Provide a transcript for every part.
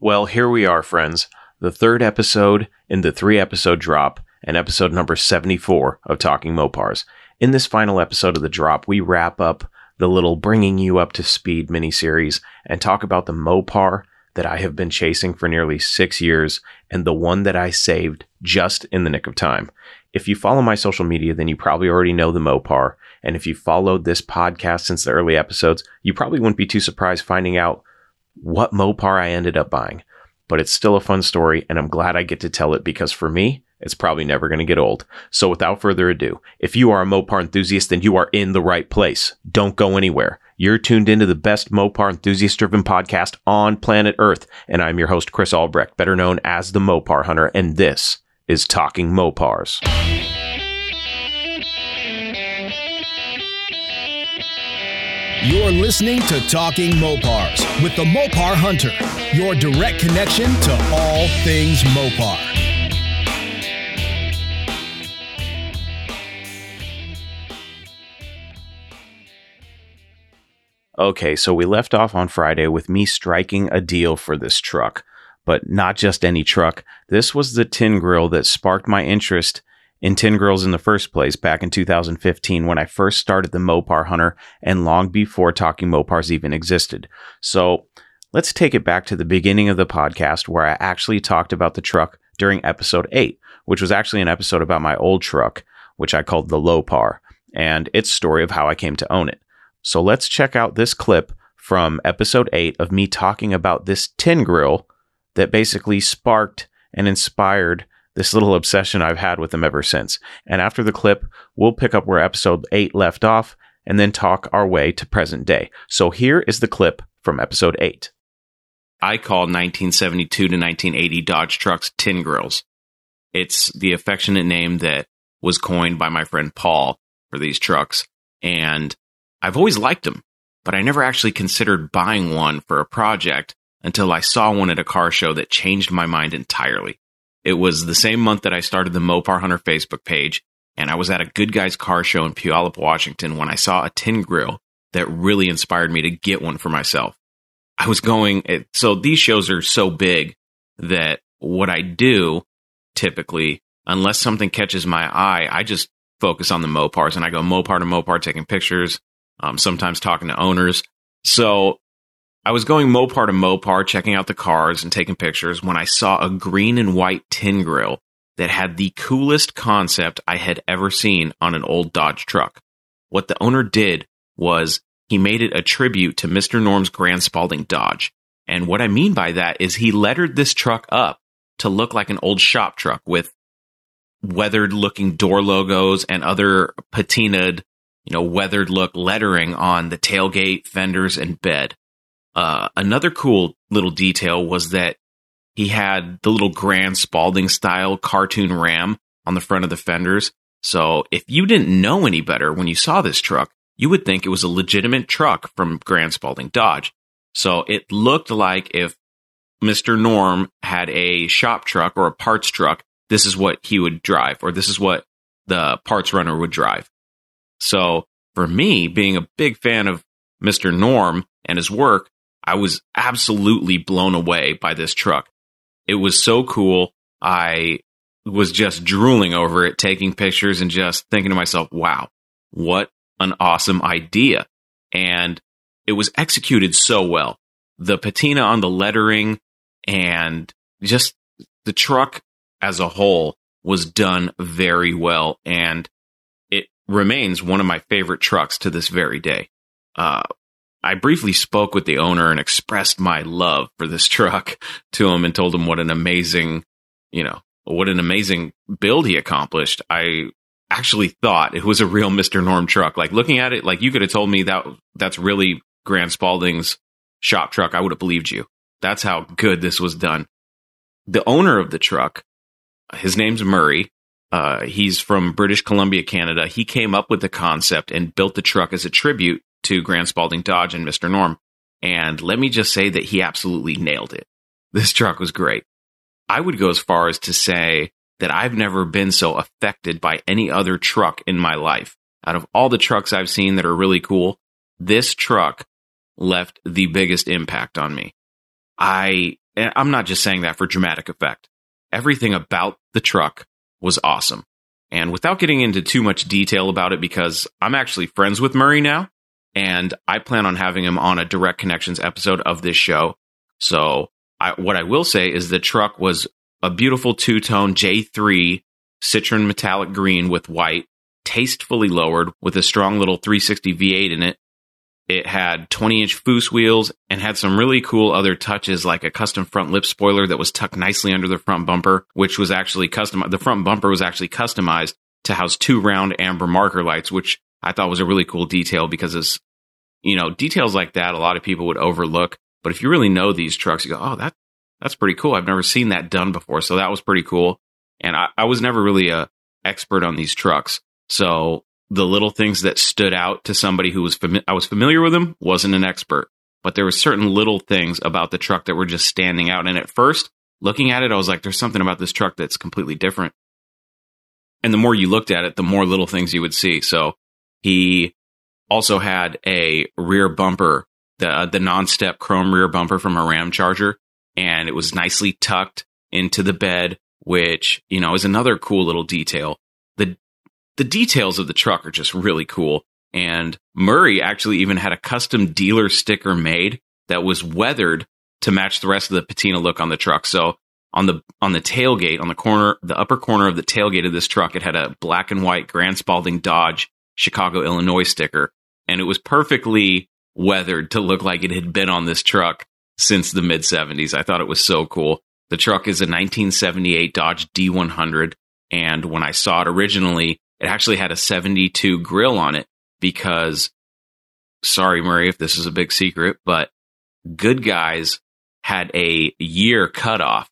Well, here we are, friends. The third episode in the three episode drop and episode number 74 of Talking Mopars. In this final episode of the drop, we wrap up the little bringing you up to speed miniseries and talk about the Mopar that I have been chasing for nearly six years and the one that I saved just in the nick of time. If you follow my social media, then you probably already know the Mopar. And if you followed this podcast since the early episodes, you probably wouldn't be too surprised finding out what Mopar I ended up buying. But it's still a fun story, and I'm glad I get to tell it because for me, it's probably never going to get old. So without further ado, if you are a Mopar enthusiast, then you are in the right place. Don't go anywhere. You're tuned into the best Mopar enthusiast driven podcast on planet Earth. And I'm your host, Chris Albrecht, better known as the Mopar Hunter. And this is Talking Mopars. You're listening to Talking Mopars with the Mopar Hunter, your direct connection to all things Mopar. Okay, so we left off on Friday with me striking a deal for this truck, but not just any truck. This was the tin grill that sparked my interest in tin grills in the first place back in 2015 when I first started the Mopar Hunter and long before Talking Mopars even existed. So let's take it back to the beginning of the podcast where I actually talked about the truck during episode 8, which was actually an episode about my old truck, which I called the Lopar, and its story of how I came to own it. So let's check out this clip from episode 8 of me talking about this tin grill that basically sparked and inspired this little obsession I've had with them ever since. And after the clip, we'll pick up where episode 8 left off and then talk our way to present day. So here is the clip from episode 8. I call 1972 to 1980 Dodge trucks tin grills. It's the affectionate name that was coined by my friend Paul for these trucks. And I've always liked them, but I never actually considered buying one for a project until I saw one at a car show that changed my mind entirely. It was the same month that I started the Mopar Hunter Facebook page, and I was at a Good Guys car show in Puyallup, Washington when I saw a tin grill that really inspired me to get one for myself. I was going, so these shows are so big that what I do typically, unless something catches my eye, I just focus on the Mopars and I go Mopar to Mopar taking pictures, um, sometimes talking to owners. So I was going Mopar to Mopar, checking out the cars and taking pictures when I saw a green and white tin grill that had the coolest concept I had ever seen on an old Dodge truck. What the owner did was he made it a tribute to Mr. Norm's Grand Spalding Dodge. And what I mean by that is he lettered this truck up to look like an old shop truck with weathered looking door logos and other patinaed you know, weathered look lettering on the tailgate, fenders, and bed. Uh, another cool little detail was that he had the little Grand Spalding style cartoon ram on the front of the fenders. So if you didn't know any better when you saw this truck, you would think it was a legitimate truck from Grand Spalding Dodge. So it looked like if Mr. Norm had a shop truck or a parts truck, this is what he would drive, or this is what the parts runner would drive. So for me, being a big fan of Mr. Norm and his work, I was absolutely blown away by this truck. It was so cool. I was just drooling over it, taking pictures and just thinking to myself, wow, what an awesome idea. And it was executed so well. The patina on the lettering and just the truck as a whole was done very well. And it remains one of my favorite trucks to this very day. Uh, I briefly spoke with the owner and expressed my love for this truck to him and told him what an amazing, you know, what an amazing build he accomplished. I actually thought it was a real Mr. Norm truck. Like looking at it, like you could have told me that that's really Grand Spalding's shop truck. I would have believed you. That's how good this was done. The owner of the truck, his name's Murray. Uh, he's from British Columbia, Canada. He came up with the concept and built the truck as a tribute to Grand Spalding Dodge and Mr. Norm. And let me just say that he absolutely nailed it. This truck was great. I would go as far as to say that I've never been so affected by any other truck in my life. Out of all the trucks I've seen that are really cool, this truck left the biggest impact on me. I I'm not just saying that for dramatic effect. Everything about the truck was awesome. And without getting into too much detail about it, because I'm actually friends with Murray now, and I plan on having him on a Direct Connections episode of this show. So, I, what I will say is the truck was a beautiful two tone J3 citron metallic green with white, tastefully lowered with a strong little 360 V8 in it. It had 20 inch Foose wheels and had some really cool other touches like a custom front lip spoiler that was tucked nicely under the front bumper, which was actually custom. The front bumper was actually customized to house two round amber marker lights, which I thought was a really cool detail because it's, you know, details like that a lot of people would overlook. But if you really know these trucks, you go, oh, that that's pretty cool. I've never seen that done before. So that was pretty cool. And I, I was never really a expert on these trucks. So the little things that stood out to somebody who was fami- I was familiar with them wasn't an expert, but there were certain little things about the truck that were just standing out. And at first, looking at it, I was like, "There's something about this truck that's completely different." And the more you looked at it, the more little things you would see. So he also had a rear bumper, the uh, the non-step chrome rear bumper from a Ramcharger, and it was nicely tucked into the bed, which you know is another cool little detail. the The details of the truck are just really cool. And Murray actually even had a custom dealer sticker made that was weathered to match the rest of the patina look on the truck. So on the on the tailgate, on the corner, the upper corner of the tailgate of this truck, it had a black and white grand Spalding Dodge Chicago, Illinois sticker, and it was perfectly weathered to look like it had been on this truck since the mid 70s. I thought it was so cool. The truck is a 1978 Dodge D100, and when I saw it originally, it actually had a 72 grill on it because, sorry, Murray, if this is a big secret, but good guys had a year cutoff.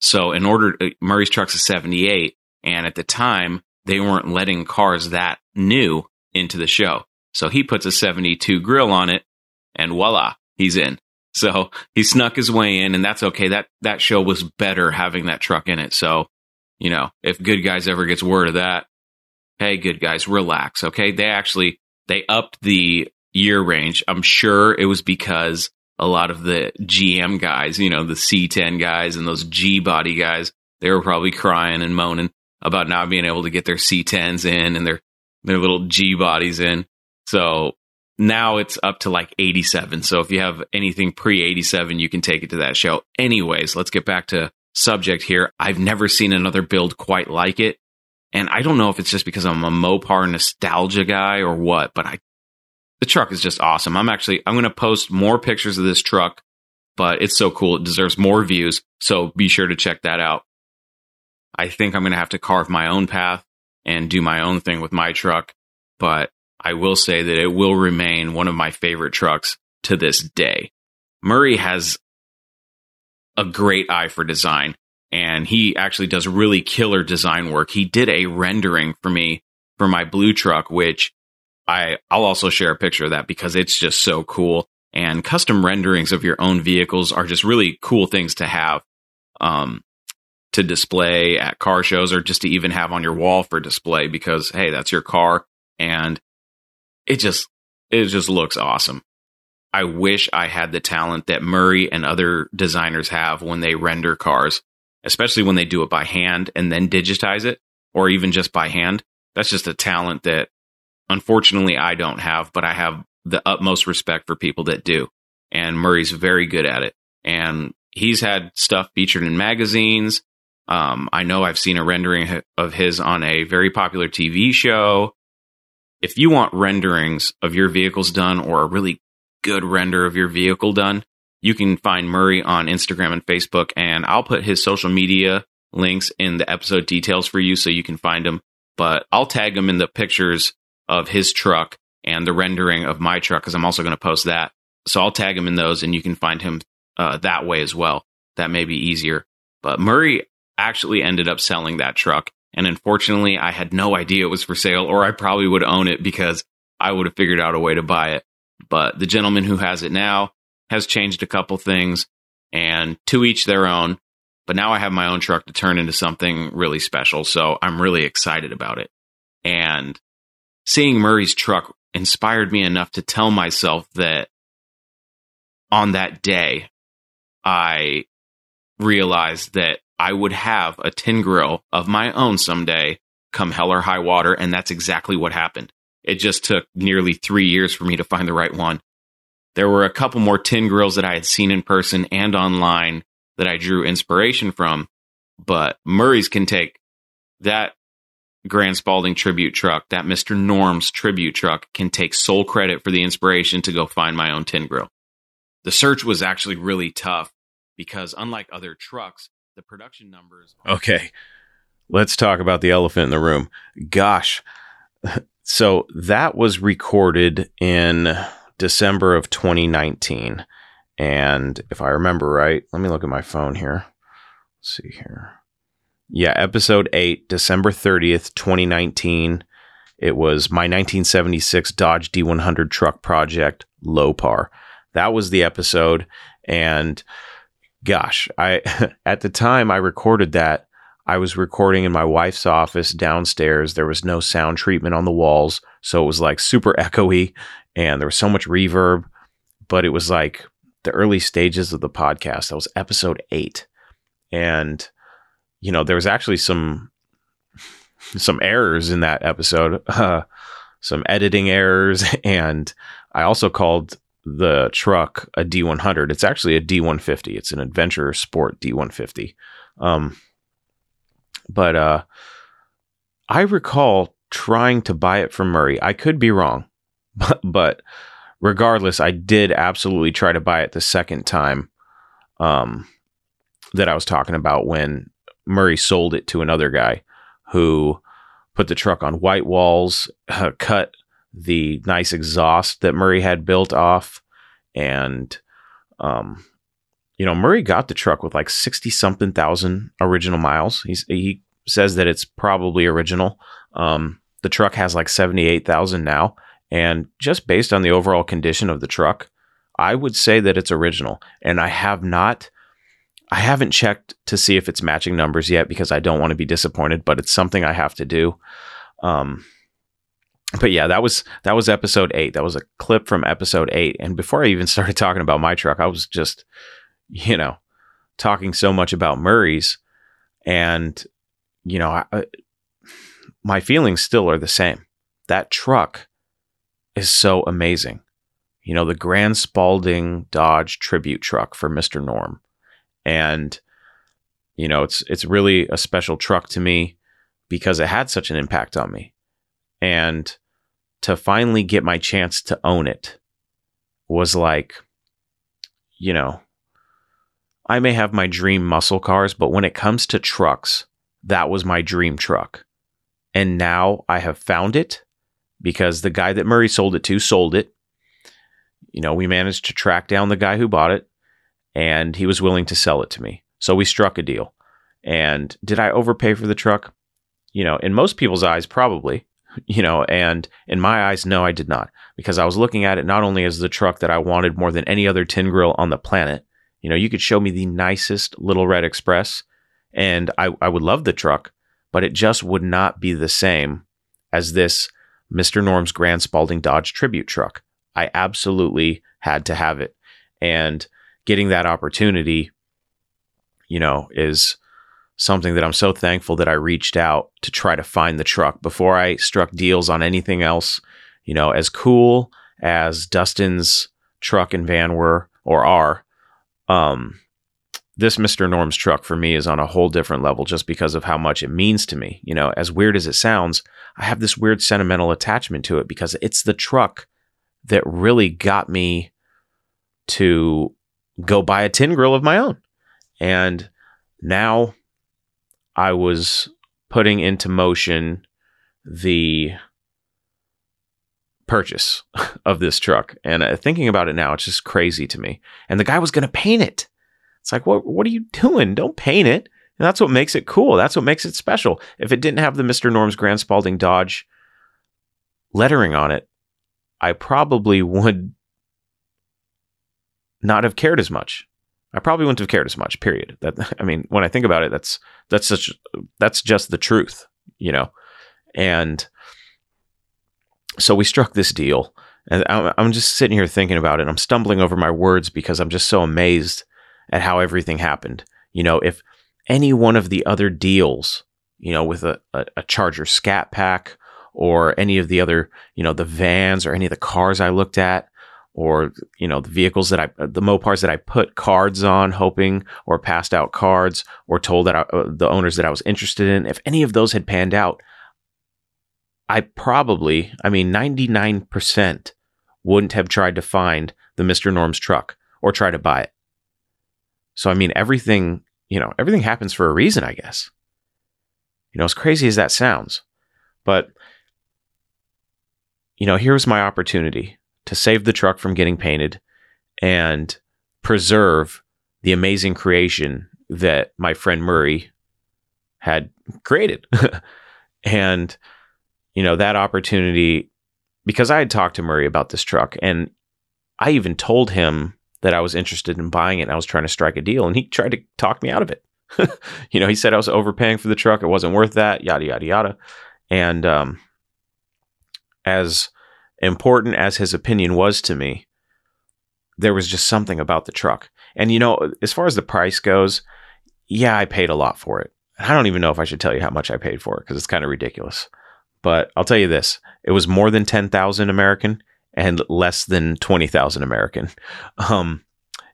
So in order, uh, Murray's truck's a 78, and at the time, they weren't letting cars that new into the show. So he puts a 72 grill on it, and voila, he's in. So he snuck his way in, and that's okay. That that show was better having that truck in it. So, you know, if good guys ever gets word of that, hey, good guys, relax. Okay, they actually they upped the year range. I'm sure it was because a lot of the GM guys, you know, the C10 guys and those G body guys, they were probably crying and moaning about not being able to get their C10s in and their their little G bodies in. So now it's up to like 87. So if you have anything pre 87, you can take it to that show. Anyways, let's get back to subject here. I've never seen another build quite like it. And I don't know if it's just because I'm a Mopar nostalgia guy or what, but I, the truck is just awesome. I'm actually, I'm going to post more pictures of this truck, but it's so cool. It deserves more views. So be sure to check that out. I think I'm going to have to carve my own path and do my own thing with my truck, but I will say that it will remain one of my favorite trucks to this day. Murray has a great eye for design and he actually does really killer design work. He did a rendering for me for my blue truck, which I, I'll also share a picture of that because it's just so cool. And custom renderings of your own vehicles are just really cool things to have um, to display at car shows or just to even have on your wall for display because, hey, that's your car. And it just it just looks awesome. I wish I had the talent that Murray and other designers have when they render cars, especially when they do it by hand and then digitize it, or even just by hand. That's just a talent that unfortunately I don't have, but I have the utmost respect for people that do. And Murray's very good at it. And he's had stuff featured in magazines. Um, I know I've seen a rendering of his on a very popular TV show if you want renderings of your vehicles done or a really good render of your vehicle done, you can find Murray on Instagram and Facebook, and I'll put his social media links in the episode details for you so you can find him. But I'll tag him in the pictures of his truck and the rendering of my truck because I'm also going to post that. So I'll tag him in those and you can find him uh, that way as well. That may be easier. But Murray actually ended up selling that truck and unfortunately, I had no idea it was for sale, or I probably would own it because I would have figured out a way to buy it. But the gentleman who has it now has changed a couple things, and to each their own. But now I have my own truck to turn into something really special. So I'm really excited about it. And seeing Murray's truck inspired me enough to tell myself that on that day, I realized that I would have a tin grill of my own someday come hell or high water. And that's exactly what happened. It just took nearly three years for me to find the right one. There were a couple more tin grills that I had seen in person and online that I drew inspiration from, but Murray's can take that Grand Spalding tribute truck, that Mr. Norm's tribute truck, can take sole credit for the inspiration to go find my own tin grill. The search was actually really tough because, unlike other trucks, the production numbers. Okay, let's talk about the elephant in the room. Gosh. So that was recorded in December of 2019. And if I remember right, let me look at my phone here. Let's see here. Yeah, episode 8, December 30th, 2019. It was my 1976 Dodge D100 truck project, low par. That was the episode. And gosh, I at the time I recorded that, I was recording in my wife's office downstairs. There was no sound treatment on the walls, so it was like super echoey and there was so much reverb, but it was like the early stages of the podcast. That was episode 8. And you know, there was actually some some errors in that episode, uh, some editing errors and I also called the truck a D100. It's actually a D150. It's an adventure sport D150. Um, but uh, I recall trying to buy it from Murray. I could be wrong, but, but regardless, I did absolutely try to buy it the second time um, that I was talking about when Murray sold it to another guy who put the truck on white walls, uh, cut the nice exhaust that Murray had built off, and um, you know, Murray got the truck with like 60 something thousand original miles. He's, he says that it's probably original. Um, the truck has like 78,000 now. And just based on the overall condition of the truck, I would say that it's original. And I have not, I haven't checked to see if it's matching numbers yet because I don't want to be disappointed, but it's something I have to do. Um, but yeah, that was that was episode eight. That was a clip from episode eight. And before I even started talking about my truck, I was just you know, talking so much about Murray's, and you know, I, my feelings still are the same. That truck is so amazing. You know, the Grand Spalding Dodge tribute truck for Mr. Norm. And you know, it's it's really a special truck to me because it had such an impact on me. And to finally get my chance to own it was like you know, I may have my dream muscle cars, but when it comes to trucks, that was my dream truck. And now I have found it because the guy that Murray sold it to sold it. You know, we managed to track down the guy who bought it and he was willing to sell it to me. So we struck a deal. And did I overpay for the truck? You know, in most people's eyes, probably, you know, and in my eyes, no, I did not because I was looking at it not only as the truck that I wanted more than any other tin grill on the planet, you know, you could show me the nicest little red express and I, I would love the truck, but it just would not be the same as this Mr. Norm's Grand Spalding Dodge tribute truck. I absolutely had to have it. And getting that opportunity, you know, is something that I'm so thankful that I reached out to try to find the truck before I struck deals on anything else. You know, as cool as Dustin's truck and van were or are, um, this Mr. Norm's truck for me is on a whole different level just because of how much it means to me. You know, as weird as it sounds, I have this weird sentimental attachment to it because it's the truck that really got me to go buy a tin grill of my own. And now I was putting into motion the purchase of this truck. And uh, thinking about it now, it's just crazy to me. And the guy was going to paint it. It's like, what, what are you doing? Don't paint it. And that's what makes it cool. That's what makes it special. If it didn't have the Mr. Norm's Grand Spalding Dodge lettering on it, I probably would not have cared as much. I probably wouldn't have cared as much. Period. That I mean, when I think about it, that's that's such that's just the truth, you know. And so we struck this deal. And I'm just sitting here thinking about it. I'm stumbling over my words because I'm just so amazed at how everything happened. you know, if any one of the other deals, you know, with a, a, a Charger Scat Pack or any of the other, you know, the vans or any of the cars I looked at, or you know the vehicles that I the Mopars that I put cards on, hoping or passed out cards or told that I, uh, the owners that I was interested in. If any of those had panned out, I probably, I mean, ninety nine percent wouldn't have tried to find the Mister Norm's truck or try to buy it. So I mean, everything you know, everything happens for a reason, I guess. You know, as crazy as that sounds, but you know, here's my opportunity to save the truck from getting painted and preserve the amazing creation that my friend Murray had created. and, you know, that opportunity, because I had talked to Murray about this truck and I even told him that I was interested in buying it and I was trying to strike a deal and he tried to talk me out of it. you know, he said I was overpaying for the truck. It wasn't worth that, yada, yada, yada. And, um, as important as his opinion was to me, there was just something about the truck. And you know, as far as the price goes, yeah, I paid a lot for it. I don't even know if I should tell you how much I paid for it because it's kind of ridiculous. But I'll tell you this: it was more than ten thousand American and less than twenty thousand American. Um,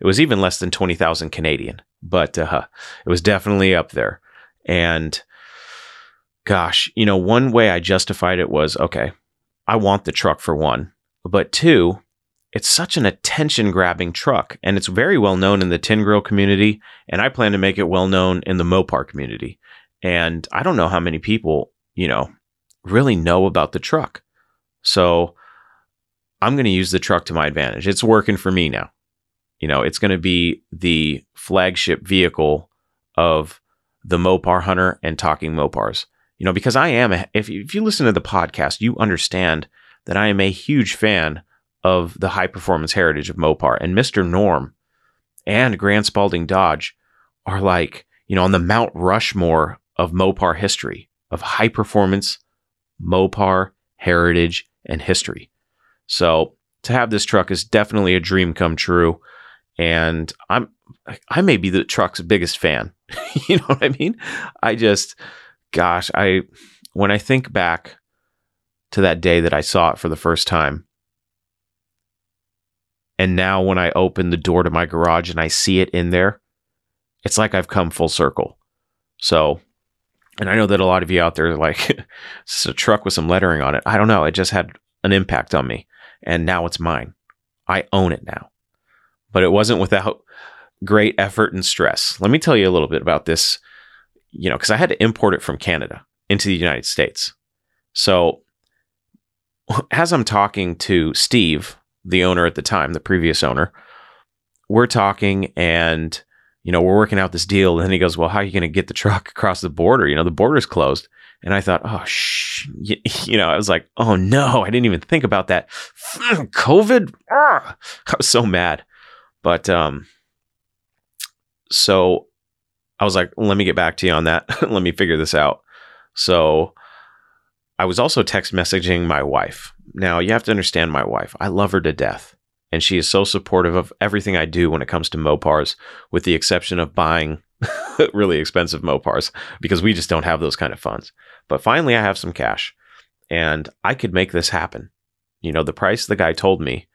it was even less than twenty thousand Canadian, but uh, it was definitely up there. And gosh, you know, one way I justified it was okay. I want the truck for one, but two, it's such an attention grabbing truck and it's very well known in the tin grill community and i plan to make it well known in the mopar community. And i don't know how many people you know really know about the truck. So i'm going to use the truck to my advantage. It's working for me now. You know it's going to be the flagship vehicle of the mopar hunter and talking mopars you know, because I am, a, if, if you listen to the podcast, you understand that I am a huge fan of the high performance heritage of Mopar. And Mr. Norm and Grand Spalding Dodge are like, you know, on the Mount Rushmore of Mopar history, of high performance Mopar heritage and history. So to have this truck is definitely a dream come true. And I'm, I may be the truck's biggest fan. you know what I mean? I just, gosh, I when I think back to that day that I saw it for the first time, and now when I open the door to my garage and I see it in there, it's like I've come full circle. So, and I know that a lot of you out there are like, it's a truck with some lettering on it. I don't know. It just had an impact on me. And now it's mine. I own it now. But it wasn't without great effort and stress. Let me tell you a little bit about this you know, because I had to import it from Canada into the United States. So as I'm talking to Steve, the owner at the time, the previous owner, we're talking and you know, we're working out this deal. And then he goes, Well, how are you going to get the truck across the border? You know, the border's closed. And I thought, Oh, shh. You know, I was like, Oh, no, I didn't even think about that. COVID. I was so mad. But, um, so I was like, let me get back to you on that. let me figure this out. So I was also text messaging my wife. Now, you have to understand my wife. I love her to death. And she is so supportive of everything I do when it comes to Mopars, with the exception of buying really expensive Mopars because we just don't have those kind of funds. But finally, I have some cash and I could make this happen. You know, the price the guy told me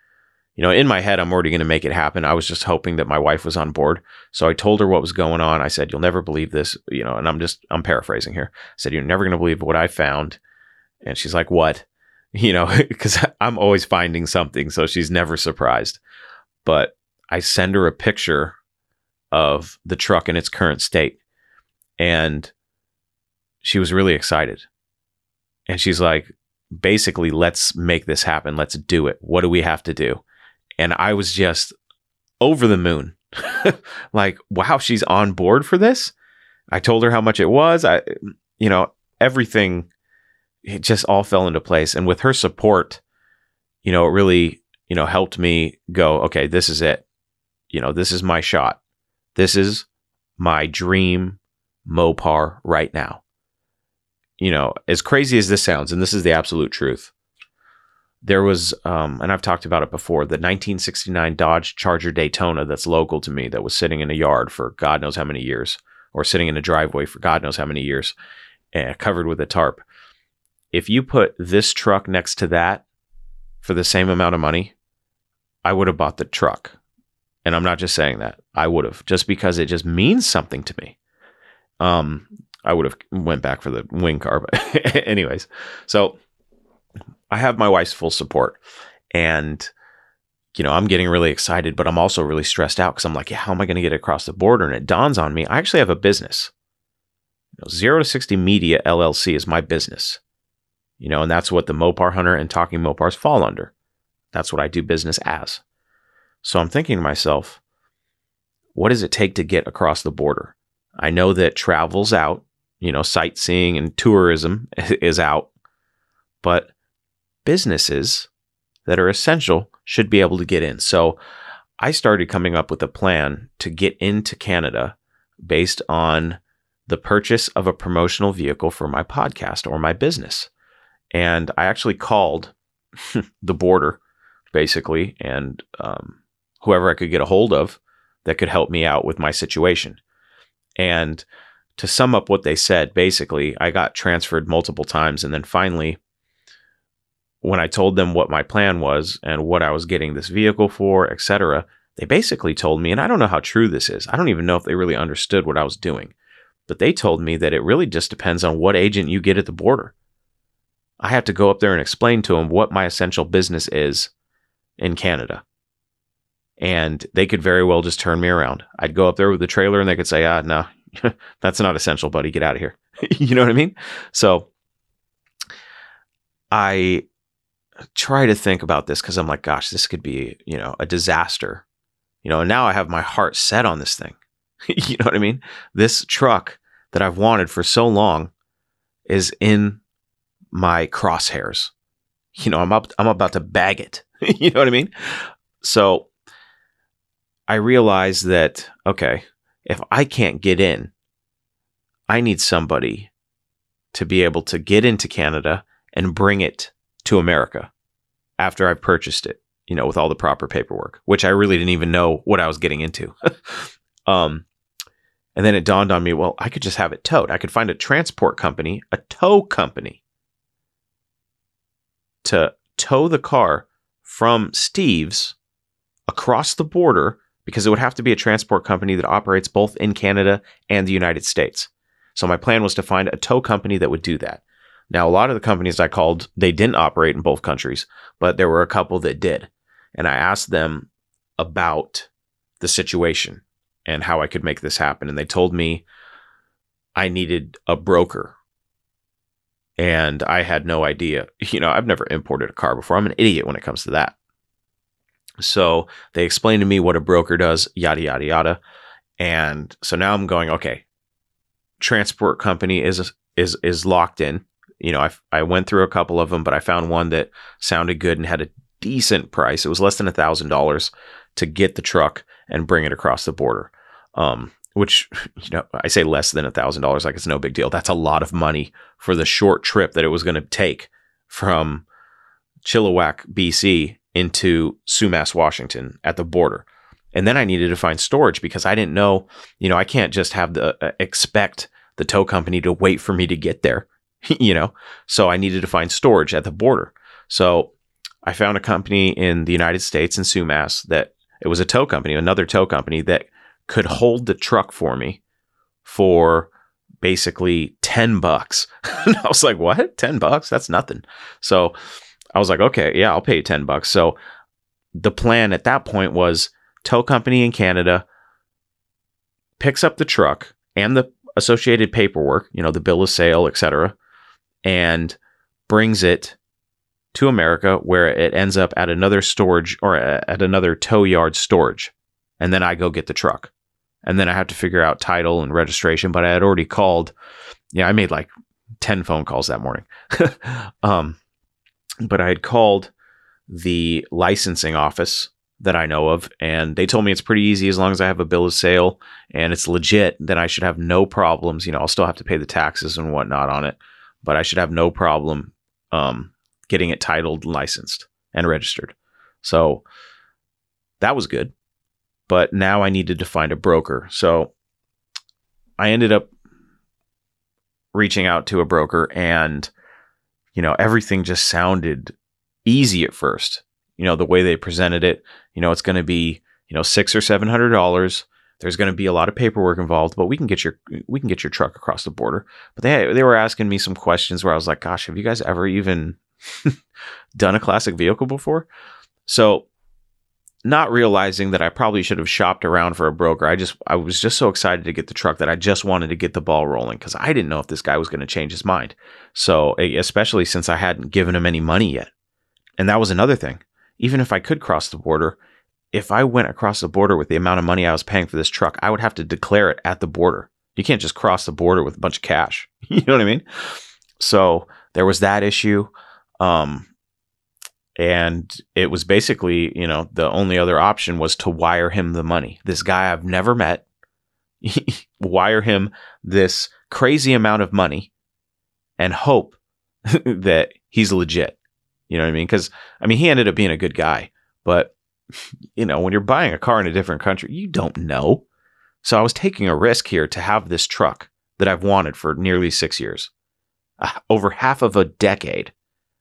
you know, in my head, I'm already going to make it happen. I was just hoping that my wife was on board. So I told her what was going on. I said, You'll never believe this, you know, and I'm just, I'm paraphrasing here. I said, You're never going to believe what I found. And she's like, What? You know, because I'm always finding something. So she's never surprised. But I send her a picture of the truck in its current state. And she was really excited. And she's like, basically, let's make this happen. Let's do it. What do we have to do? And I was just over the moon. like, wow, she's on board for this. I told her how much it was. I, you know, everything, it just all fell into place. And with her support, you know, it really, you know, helped me go, okay, this is it. You know, this is my shot. This is my dream Mopar right now. You know, as crazy as this sounds, and this is the absolute truth, there was, um, and I've talked about it before, the 1969 Dodge Charger Daytona that's local to me that was sitting in a yard for God knows how many years, or sitting in a driveway for God knows how many years, uh, covered with a tarp. If you put this truck next to that for the same amount of money, I would have bought the truck. And I'm not just saying that. I would have just because it just means something to me. Um, I would have went back for the wing car, but anyways. So I have my wife's full support, and you know I'm getting really excited, but I'm also really stressed out because I'm like, yeah, how am I going to get across the border? And it dawns on me, I actually have a business. You know, Zero to sixty Media LLC is my business. You know, and that's what the Mopar Hunter and Talking Mopars fall under. That's what I do business as. So I'm thinking to myself, what does it take to get across the border? I know that travel's out, you know, sightseeing and tourism is out, but businesses that are essential should be able to get in. So I started coming up with a plan to get into Canada based on the purchase of a promotional vehicle for my podcast or my business. And I actually called the border basically and um, whoever I could get a hold of that could help me out with my situation. And to sum up what they said, basically, I got transferred multiple times. And then finally, when I told them what my plan was and what I was getting this vehicle for, etc., they basically told me, and I don't know how true this is. I don't even know if they really understood what I was doing. But they told me that it really just depends on what agent you get at the border. I have to go up there and explain to them what my essential business is in Canada. And they could very well just turn me around. I'd go up there with the trailer and they could say, ah, no, that's not essential, buddy. Get out of here. you know what I mean? So I try to think about this because I'm like, gosh, this could be, you know, a disaster. You know, and now I have my heart set on this thing. you know what I mean? This truck that I've wanted for so long is in my crosshairs. You know, I'm up I'm about to bag it. you know what I mean? So I realize that okay, if I can't get in, I need somebody to be able to get into Canada and bring it to America after I've purchased it, you know, with all the proper paperwork, which I really didn't even know what I was getting into. um, and then it dawned on me, well, I could just have it towed. I could find a transport company, a tow company, to tow the car from Steve's across the border because it would have to be a transport company that operates both in Canada and the United States. So my plan was to find a tow company that would do that. Now, a lot of the companies I called, they didn't operate in both countries, but there were a couple that did. And I asked them about the situation and how I could make this happen. And they told me I needed a broker. And I had no idea. You know, I've never imported a car before. I'm an idiot when it comes to that. So they explained to me what a broker does, yada, yada, yada. And so now I'm going, okay, transport company is is is locked in you know, I, I went through a couple of them, but I found one that sounded good and had a decent price. It was less than a thousand dollars to get the truck and bring it across the border. Um, which you know, I say less than a thousand dollars, like it's no big deal. That's a lot of money for the short trip that it was going to take from Chilliwack, BC, into Sumas, Washington, at the border. And then I needed to find storage because I didn't know, you know, I can't just have the uh, expect the tow company to wait for me to get there. you know, so I needed to find storage at the border. So I found a company in the United States in Sumas that it was a tow company, another tow company that could hold the truck for me for basically 10 bucks. and I was like, what? 10 bucks? That's nothing. So I was like, okay, yeah, I'll pay you 10 bucks. So the plan at that point was tow company in Canada picks up the truck and the associated paperwork, you know, the bill of sale, etc and brings it to America where it ends up at another storage or at another tow yard storage. And then I go get the truck. And then I have to figure out title and registration. But I had already called. Yeah, I made like 10 phone calls that morning. um, but I had called the licensing office that I know of, and they told me it's pretty easy as long as I have a bill of sale and it's legit, then I should have no problems. You know, I'll still have to pay the taxes and whatnot on it but I should have no problem um, getting it titled licensed. and registered. So that was good. But now I needed to find a broker. So I ended up reaching out to a broker and you know everything just sounded easy at first you know the way they presented it you know it's going to be you know six or seven hundred dollars there's going to be a lot of paperwork involved but we can get your we can get your truck across the border but they they were asking me some questions where i was like gosh have you guys ever even done a classic vehicle before so not realizing that I probably should have shopped around for a broker. I just I was just so excited to get the truck that I just wanted to get the ball rolling because I didn't know if this guy was going to change his mind. So especially since I hadn't given him any money yet, and that was another thing. Even if I could cross the border, if I went across the border with the amount of money I was paying for this truck, I would have to declare it at the border. You can't just cross the border with a bunch of cash. you know what I mean? So there was that issue. Um, and it was basically, you know, the only other option was to wire him the money. This guy I've never met, wire him this crazy amount of money and hope that he's legit. You know what I mean? Because, I mean, he ended up being a good guy, but, you know, when you're buying a car in a different country, you don't know. So I was taking a risk here to have this truck that I've wanted for nearly six years. Uh, over half of a decade,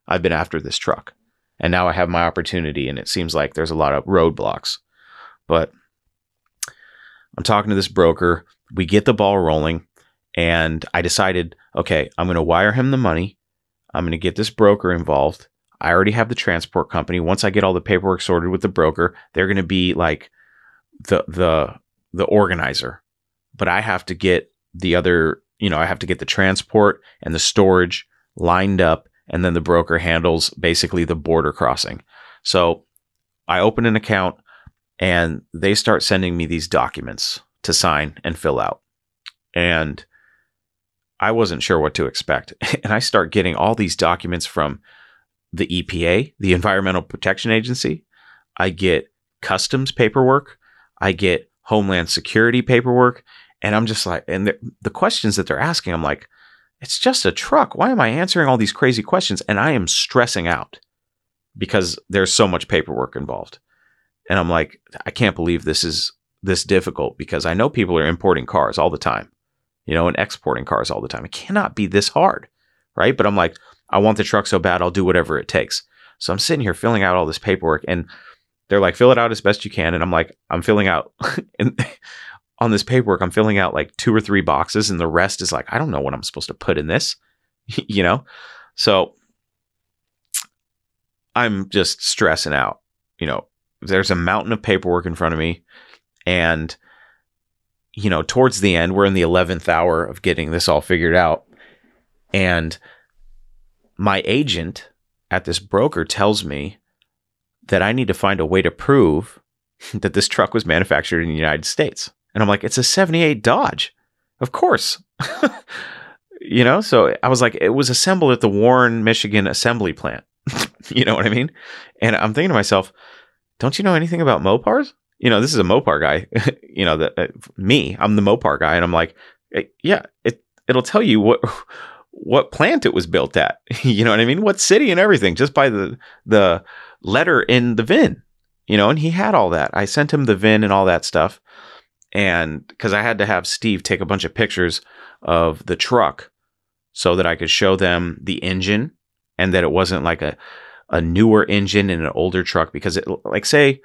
I've been after this truck and now I have my opportunity, and it seems like there's a lot of roadblocks. But I'm talking to this broker. We get the ball rolling, and I decided, okay, I'm going to wire him the money. I'm going to get this broker involved. I already have the transport company. Once I get all the paperwork sorted with the broker, they're going to be like the the the organizer. But I have to get the other, you know, I have to get the transport and the storage lined up and then the broker handles basically the border crossing. So I open an account and they start sending me these documents to sign and fill out. And I wasn't sure what to expect. And I start getting all these documents from the EPA, the Environmental Protection Agency. I get customs paperwork. I get Homeland Security paperwork. And I'm just like, and the, the questions that they're asking, I'm like, it's just a truck. Why am I answering all these crazy questions? And I am stressing out because there's so much paperwork involved. And I'm like, I can't believe this is this difficult because I know people are importing cars all the time, you know, and exporting cars all the time. It cannot be this hard, right? But I'm like, I want the truck so bad, I'll do whatever it takes. So I'm sitting here filling out all this paperwork and they're like, fill it out as best you can. And I'm like, I'm filling out. and on this paperwork, I'm filling out like two or three boxes, and the rest is like, I don't know what I'm supposed to put in this, you know? So I'm just stressing out. You know, there's a mountain of paperwork in front of me. And, you know, towards the end, we're in the 11th hour of getting this all figured out. And my agent at this broker tells me that I need to find a way to prove that this truck was manufactured in the United States. And I'm like, it's a 78 Dodge. Of course. you know, so I was like, it was assembled at the Warren, Michigan assembly plant. you know what I mean? And I'm thinking to myself, don't you know anything about Mopars? You know, this is a Mopar guy. you know, that uh, me, I'm the Mopar guy, and I'm like, yeah, it it'll tell you what what plant it was built at. you know what I mean? What city and everything, just by the the letter in the VIN. You know, and he had all that. I sent him the VIN and all that stuff and because I had to have Steve take a bunch of pictures of the truck so that I could show them the engine and that it wasn't like a a newer engine in an older truck because it like say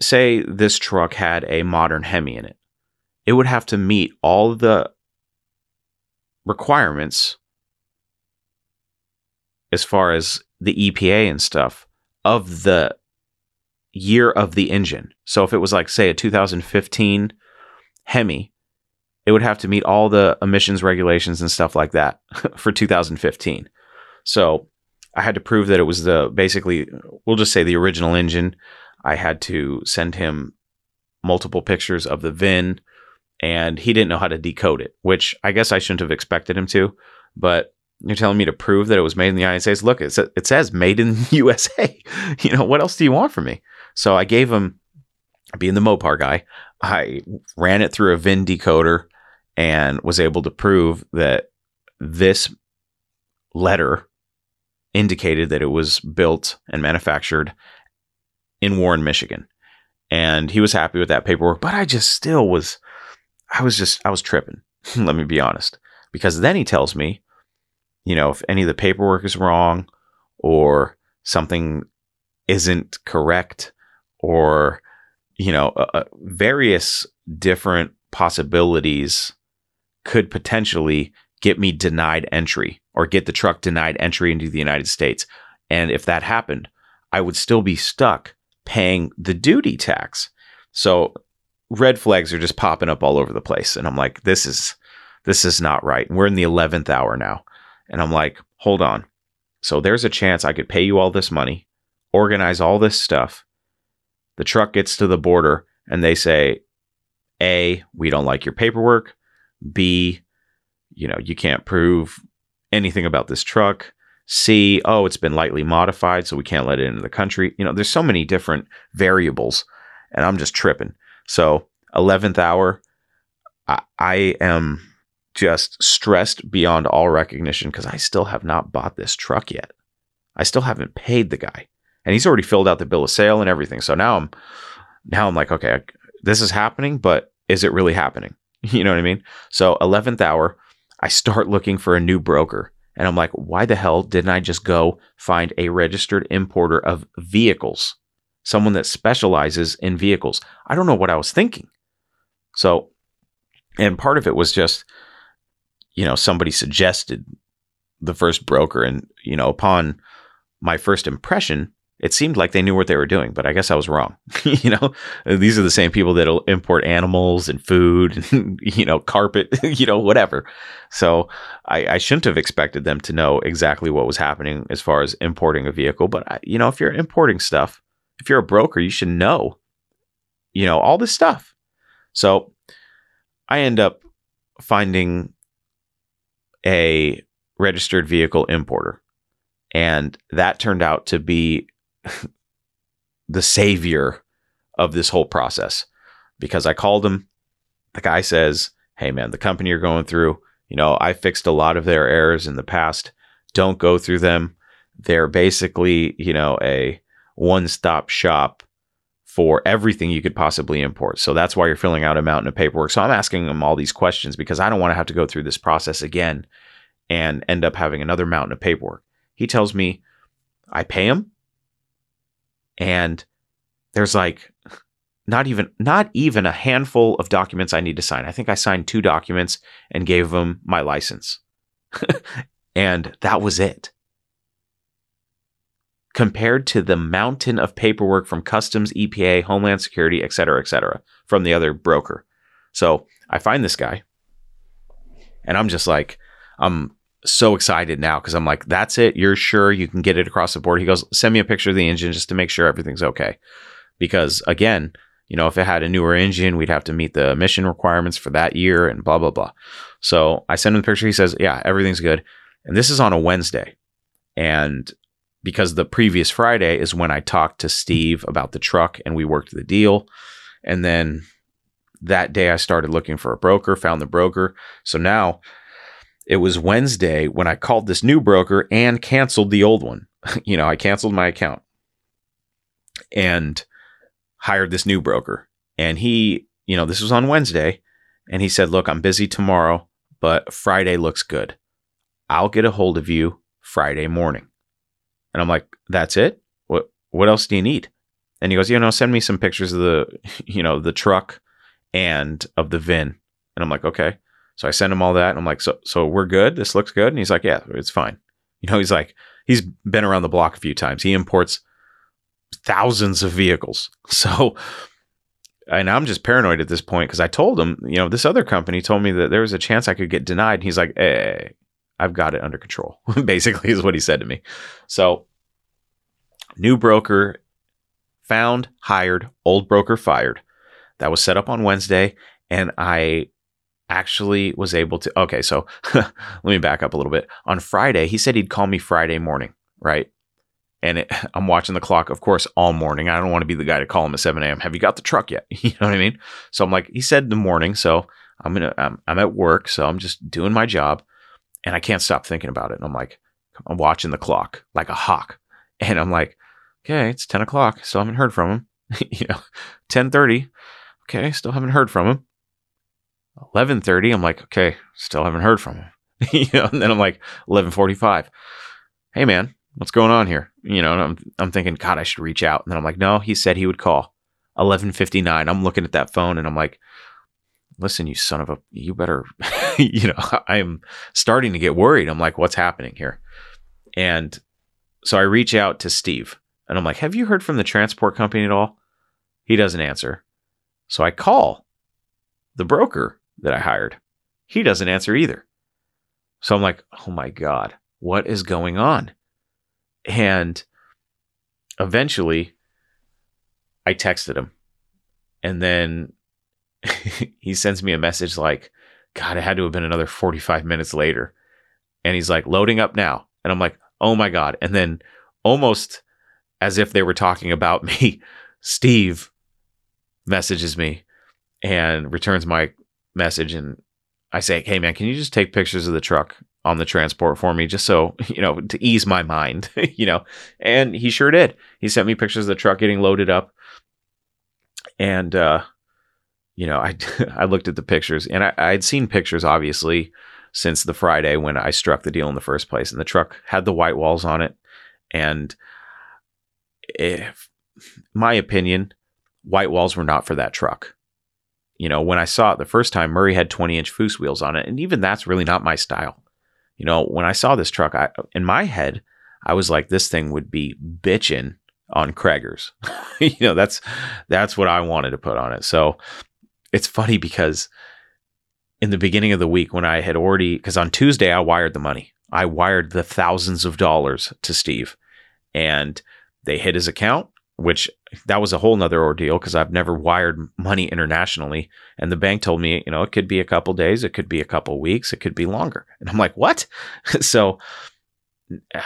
say this truck had a modern Hemi in it. It would have to meet all the requirements as far as the EPA and stuff of the year of the engine. So if it was like say a 2015 Hemi, it would have to meet all the emissions regulations and stuff like that for 2015. So I had to prove that it was the basically, we'll just say the original engine. I had to send him multiple pictures of the VIN, and he didn't know how to decode it, which I guess I shouldn't have expected him to. But you're telling me to prove that it was made in the United States. Look, it says, it says made in USA. you know, what else do you want from me? So I gave him, being the Mopar guy, I ran it through a VIN decoder and was able to prove that this letter indicated that it was built and manufactured in Warren, Michigan. And he was happy with that paperwork, but I just still was, I was just, I was tripping. Let me be honest. Because then he tells me, you know, if any of the paperwork is wrong or something isn't correct or, you know, uh, various different possibilities could potentially get me denied entry or get the truck denied entry into the United States. And if that happened, I would still be stuck paying the duty tax. So red flags are just popping up all over the place. And I'm like, this is this is not right. We're in the 11th hour now. And I'm like, hold on. So there's a chance I could pay you all this money, organize all this stuff. The truck gets to the border and they say, A, we don't like your paperwork. B, you know, you can't prove anything about this truck. C, oh, it's been lightly modified, so we can't let it into the country. You know, there's so many different variables, and I'm just tripping. So, 11th hour, I, I am just stressed beyond all recognition because I still have not bought this truck yet. I still haven't paid the guy, and he's already filled out the bill of sale and everything. So now I'm, now I'm like, okay, this is happening, but is it really happening? You know what I mean? So 11th hour, I start looking for a new broker. And I'm like, why the hell didn't I just go find a registered importer of vehicles? Someone that specializes in vehicles. I don't know what I was thinking. So, and part of it was just, you know, somebody suggested the first broker. And, you know, upon my first impression, it seemed like they knew what they were doing, but I guess I was wrong. you know, these are the same people that'll import animals and food and, you know, carpet, you know, whatever. So I, I, shouldn't have expected them to know exactly what was happening as far as importing a vehicle. But, I, you know, if you're importing stuff, if you're a broker, you should know, you know, all this stuff. So I end up finding a registered vehicle importer. And that turned out to be the savior of this whole process because I called him. The guy says, Hey, man, the company you're going through, you know, I fixed a lot of their errors in the past. Don't go through them. They're basically, you know, a one stop shop for everything you could possibly import. So that's why you're filling out a mountain of paperwork. So I'm asking him all these questions because I don't want to have to go through this process again and end up having another mountain of paperwork. He tells me I pay him and there's like not even not even a handful of documents I need to sign. I think I signed two documents and gave him my license. and that was it. Compared to the mountain of paperwork from Customs, EPA, Homeland Security, et cetera, et cetera, from the other broker. So I find this guy and I'm just like, I'm so excited now because I'm like, that's it. You're sure you can get it across the board? He goes, send me a picture of the engine just to make sure everything's okay. Because again, you know, if it had a newer engine, we'd have to meet the emission requirements for that year and blah, blah, blah. So I send him the picture. He says, yeah, everything's good. And this is on a Wednesday. And because the previous Friday is when I talked to Steve about the truck and we worked the deal. And then that day I started looking for a broker, found the broker. So now it was Wednesday when I called this new broker and canceled the old one. you know, I canceled my account and hired this new broker. And he, you know, this was on Wednesday. And he said, Look, I'm busy tomorrow, but Friday looks good. I'll get a hold of you Friday morning. And I'm like, That's it? What what else do you need? And he goes, you know, send me some pictures of the, you know, the truck and of the VIN. And I'm like, okay. So I send him all that. And I'm like, so, so we're good. This looks good. And he's like, yeah, it's fine. You know, he's like, he's been around the block a few times. He imports thousands of vehicles. So, and I'm just paranoid at this point because I told him, you know, this other company told me that there was a chance I could get denied. And he's like, hey, I've got it under control, basically, is what he said to me. So, new broker found, hired, old broker fired. That was set up on Wednesday. And I actually was able to. Okay, so let me back up a little bit. On Friday, he said he'd call me Friday morning, right? And it, I'm watching the clock, of course, all morning. I don't want to be the guy to call him at 7 a.m. Have you got the truck yet? You know what I mean? So I'm like, he said the morning, so I'm gonna, I'm, I'm at work, so I'm just doing my job, and I can't stop thinking about it. And I'm like, I'm watching the clock like a hawk. And I'm like, okay, it's 10 o'clock. Still haven't heard from him. you know, 1030. Okay, still haven't heard from him. 1130. I'm like, okay, still haven't heard from him. you know, and then I'm like, 1145. Hey man, what's going on here? You know, I'm, I'm thinking, God, I should reach out. And then I'm like, no, he said he would call. 1159. I'm looking at that phone and I'm like, listen, you son of a, you better, you know, I'm starting to get worried. I'm like, what's happening here? And so I reach out to Steve and I'm like, have you heard from the transport company at all? He doesn't answer. So I call the broker that I hired. He doesn't answer either. So I'm like, oh my God, what is going on? And eventually I texted him. And then he sends me a message like, God, it had to have been another 45 minutes later. And he's like, loading up now. And I'm like, oh my God. And then almost as if they were talking about me, Steve messages me and returns my message. And I say, hey, man, can you just take pictures of the truck on the transport for me just so, you know, to ease my mind, you know? And he sure did. He sent me pictures of the truck getting loaded up. And, uh, you know, I I looked at the pictures and I, I'd seen pictures obviously since the Friday when I struck the deal in the first place, and the truck had the white walls on it, and if my opinion, white walls were not for that truck. You know, when I saw it the first time, Murray had 20 inch Foose wheels on it, and even that's really not my style. You know, when I saw this truck, I in my head, I was like, this thing would be bitching on Cragars. you know, that's that's what I wanted to put on it. So it's funny because in the beginning of the week when I had already because on Tuesday I wired the money. I wired the thousands of dollars to Steve and they hit his account, which that was a whole nother ordeal because I've never wired money internationally. And the bank told me, you know, it could be a couple days, it could be a couple weeks, it could be longer. And I'm like, what? so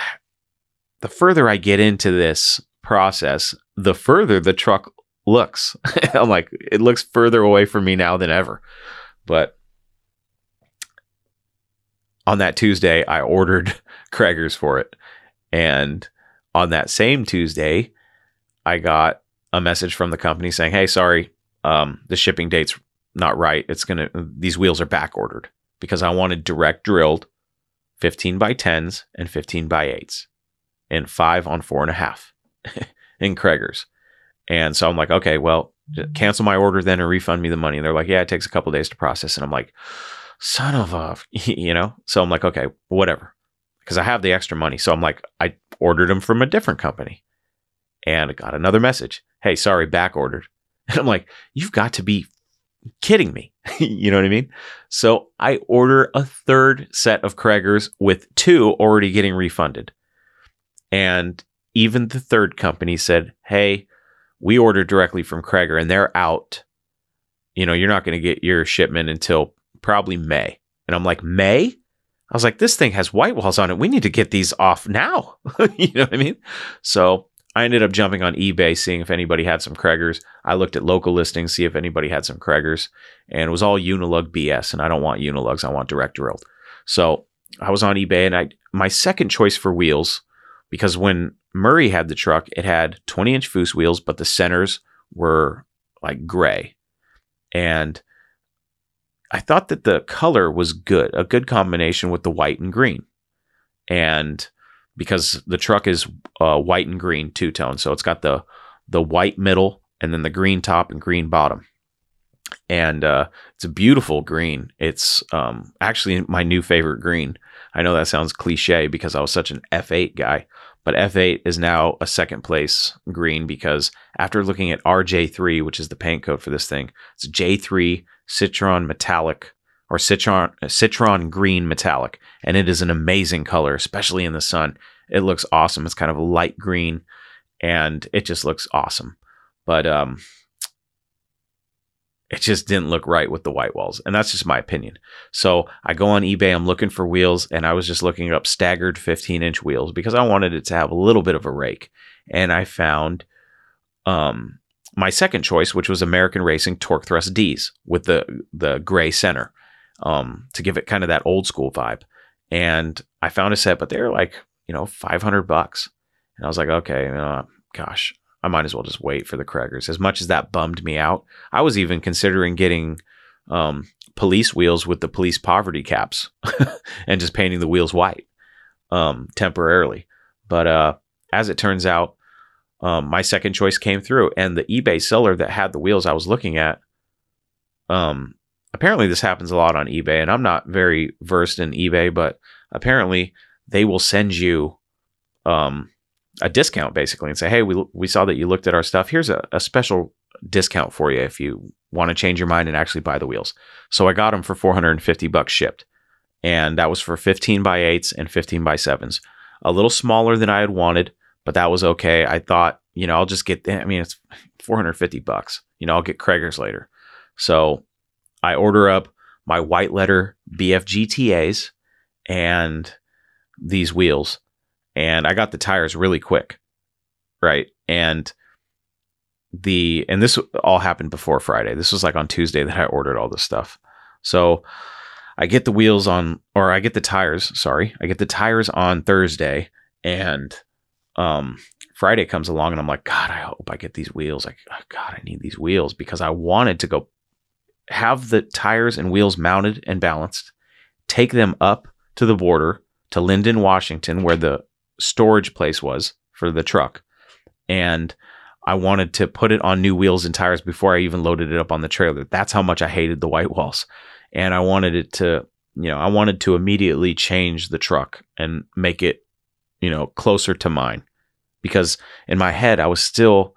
the further I get into this process, the further the truck looks. I'm like, it looks further away from me now than ever. But on that Tuesday, I ordered Cragars for it. And on that same Tuesday, I got a message from the company saying, "Hey, sorry, um, the shipping date's not right. It's gonna these wheels are back ordered because I wanted direct drilled, fifteen by tens and fifteen by eights, and five on four and a half in Cragars." And so I'm like, okay, well, cancel my order then and refund me the money. And they're like, yeah, it takes a couple days to process. And I'm like, son of a, you know? So I'm like, okay, whatever. Because I have the extra money. So I'm like, I ordered them from a different company and I got another message. Hey, sorry, back ordered. And I'm like, you've got to be kidding me. you know what I mean? So I order a third set of Cragars with two already getting refunded. And even the third company said, hey, we ordered directly from Cragar and they're out. You know, you're not going to get your shipment until probably May. And I'm like, May? I was like, this thing has white walls on it. We need to get these off now. you know what I mean? So I ended up jumping on eBay, seeing if anybody had some Cragars. I looked at local listings, see if anybody had some Cragars, and it was all Unilug BS. And I don't want Unilugs, I want direct drilled. So I was on eBay, and I my second choice for wheels, because when Murray had the truck. It had 20 inch Foose wheels, but the centers were like gray. And I thought that the color was good, a good combination with the white and green. And because the truck is uh, white and green two tone, so it's got the the white middle and then the green top and green bottom. And uh, it's a beautiful green. It's um, actually my new favorite green. I know that sounds cliche because I was such an F8 guy, but F8 is now a second place green because after looking at RJ3, which is the paint code for this thing, it's J3 Citron Metallic or Citron Citron Green Metallic, and it is an amazing color, especially in the sun. It looks awesome. It's kind of a light green, and it just looks awesome. But um, it just didn't look right with the white walls. And that's just my opinion. So I go on eBay, I'm looking for wheels, and I was just looking up staggered 15 inch wheels because I wanted it to have a little bit of a rake. And I found um, my second choice, which was American Racing Torque Thrust D's with the, the gray center um, to give it kind of that old school vibe. And I found a set, but they're like you know, 500 bucks. And I was like, okay, know, gosh, I might as well just wait for the Cragars. As much as that bummed me out, I was even considering getting um, police wheels with the police poverty caps and just painting the wheels white um, temporarily. But uh, as it turns out, um, my second choice came through, and the eBay seller that had the wheels I was looking at, um, apparently this happens a lot on eBay, and I'm not very versed in eBay, but apparently they will send you um, a discount basically and say, hey, we, we saw that you looked at our stuff. Here's a, a special discount for you if you want to change your mind and actually buy the wheels. So I got them for 450 bucks shipped. And that was for 15 by 8s and 15 by 7s. A little smaller than I had wanted, but that was okay. I thought, you know, I'll just get, I mean, it's 450 bucks. You know, I'll get Cragars later. So I order up my white letter BFGTAs and these wheels and I got the tires really quick. Right. And the and this all happened before Friday. This was like on Tuesday that I ordered all this stuff. So I get the wheels on or I get the tires, sorry. I get the tires on Thursday and um Friday comes along and I'm like, God, I hope I get these wheels. Like, oh, God, I need these wheels because I wanted to go have the tires and wheels mounted and balanced, take them up to the border to Lynden, Washington, where the storage place was for the truck. And I wanted to put it on new wheels and tires before I even loaded it up on the trailer. That's how much I hated the white walls. And I wanted it to, you know, I wanted to immediately change the truck and make it, you know, closer to mine. Because in my head, I was still,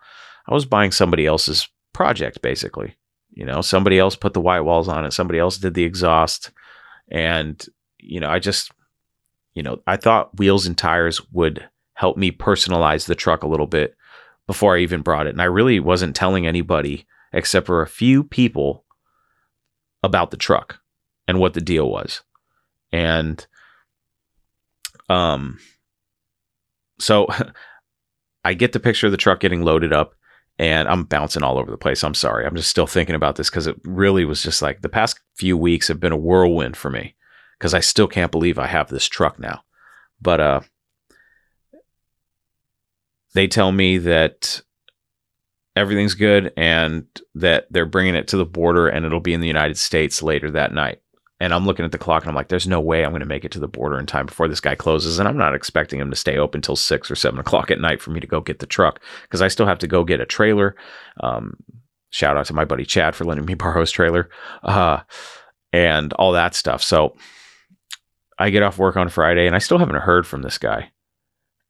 I was buying somebody else's project basically. You know, somebody else put the white walls on it, somebody else did the exhaust. And, you know, I just, you know, I thought wheels and tires would help me personalize the truck a little bit before I even brought it. And I really wasn't telling anybody except for a few people about the truck and what the deal was. And um so I get the picture of the truck getting loaded up and I'm bouncing all over the place. I'm sorry. I'm just still thinking about this cuz it really was just like the past few weeks have been a whirlwind for me because I still can't believe I have this truck now. But uh, they tell me that everything's good and that they're bringing it to the border and it'll be in the United States later that night. And I'm looking at the clock and I'm like, there's no way I'm going to make it to the border in time before this guy closes. And I'm not expecting him to stay open until six or seven o'clock at night for me to go get the truck because I still have to go get a trailer. Um, shout out to my buddy Chad for letting me borrow his trailer uh, and all that stuff. So I get off work on Friday and I still haven't heard from this guy.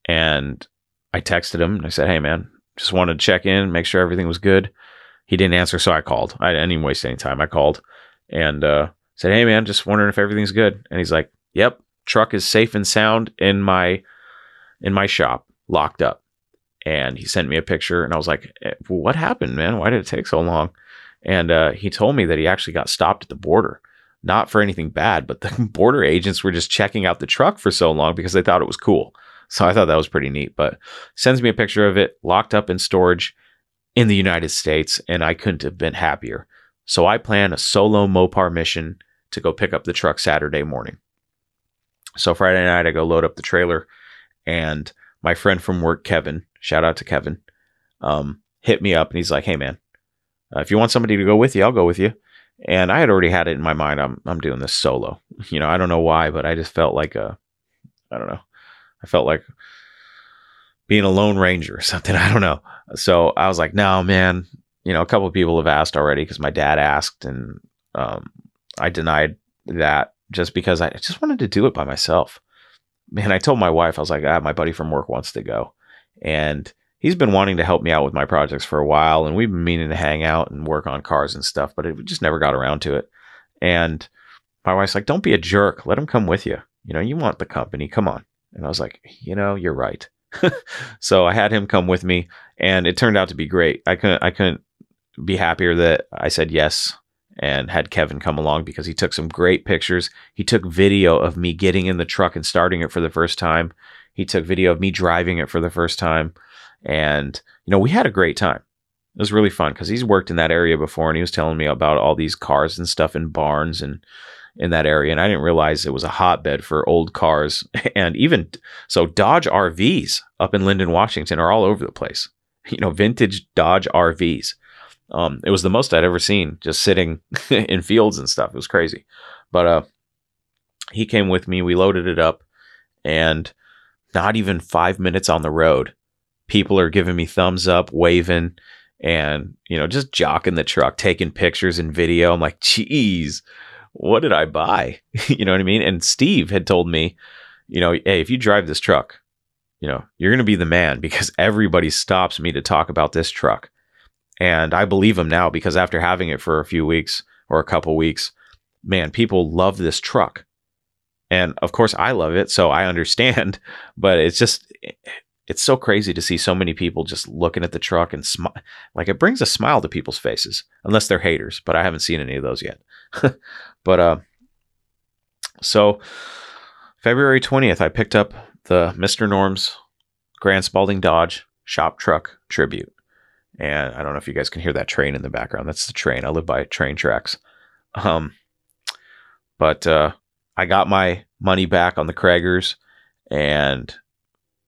And I texted him and I said, Hey, man, just wanted to check in, make sure everything was good. He didn't answer, so I called. I didn't waste any time. I called and uh, said, Hey, man, just wondering if everything's good. And he's like, Yep, truck is safe and sound in my in my shop, locked up. And he sent me a picture, and I was like, eh, "What happened, man? Why did it take so long?" And uh, he told me that he actually got stopped at the border not for anything bad, but the border agents were just checking out the truck for so long because they thought it was cool. So I thought that was pretty neat. But sends me a picture of it locked up in storage in the United States, and I couldn't have been happier. So I plan a solo Mopar mission to go pick up the truck Saturday morning. So Friday night, I go load up the trailer, and my friend from work, Kevin, shout out to Kevin, um, hit me up and he's like, "Hey man, uh, if you want somebody to go with you, I'll go with you." and I had already had it in my mind. I'm I'm doing this solo. You know, I don't know why, but I just felt like a, I don't know, I felt like being a lone ranger or something. I don't know. So I was like, no, man. You know, a couple of people have asked already because my dad asked, and um, I denied that just because I just wanted to do it by myself. Man, I told my wife, I was like, ah, my buddy from work wants to go, and he's been wanting to help me out with my projects for a while, and we've been meaning to hang out and work on cars and stuff, but it just never got around to it. And my wife's like, "Don't be a jerk. Let him come with you. You know, you want the company. Come on." And I was like, "You know, you're right." so I had him come with me, and it turned out to be great. I couldn't I couldn't be happier that I said yes and had Kevin come along because he took some great pictures. He took video of me getting in the truck and starting it for the first time. He took video of me driving it for the first time. And, you know, we had a great time. It was really fun because he's worked in that area before and he was telling me about all these cars and stuff in barns and, in that area. And I didn't realize it was a hotbed for old cars. And even so, Dodge RVs up in Lynden, Washington are all over the place. You know, vintage Dodge RVs. Um, it was the most I'd ever seen just sitting in fields and stuff. It was crazy. But uh, he came with me. We loaded it up. And not even five minutes on the road, people are giving me thumbs up, waving and you know just jocking the truck taking pictures and video i'm like geez what did i buy you know what i mean and steve had told me you know hey if you drive this truck you know you're going to be the man because everybody stops me to talk about this truck and i believe him now because after having it for a few weeks or a couple weeks man people love this truck and of course i love it so i understand but it's just it's so crazy to see so many people just looking at the truck and smile. Like it brings a smile to people's faces, unless they're haters. But I haven't seen any of those yet. but uh, so February twentieth, I picked up the Mister Norm's Grand Spalding Dodge shop truck tribute, and I don't know if you guys can hear that train in the background. That's the train. I live by train tracks. Um, but uh, I got my money back on the Cragars and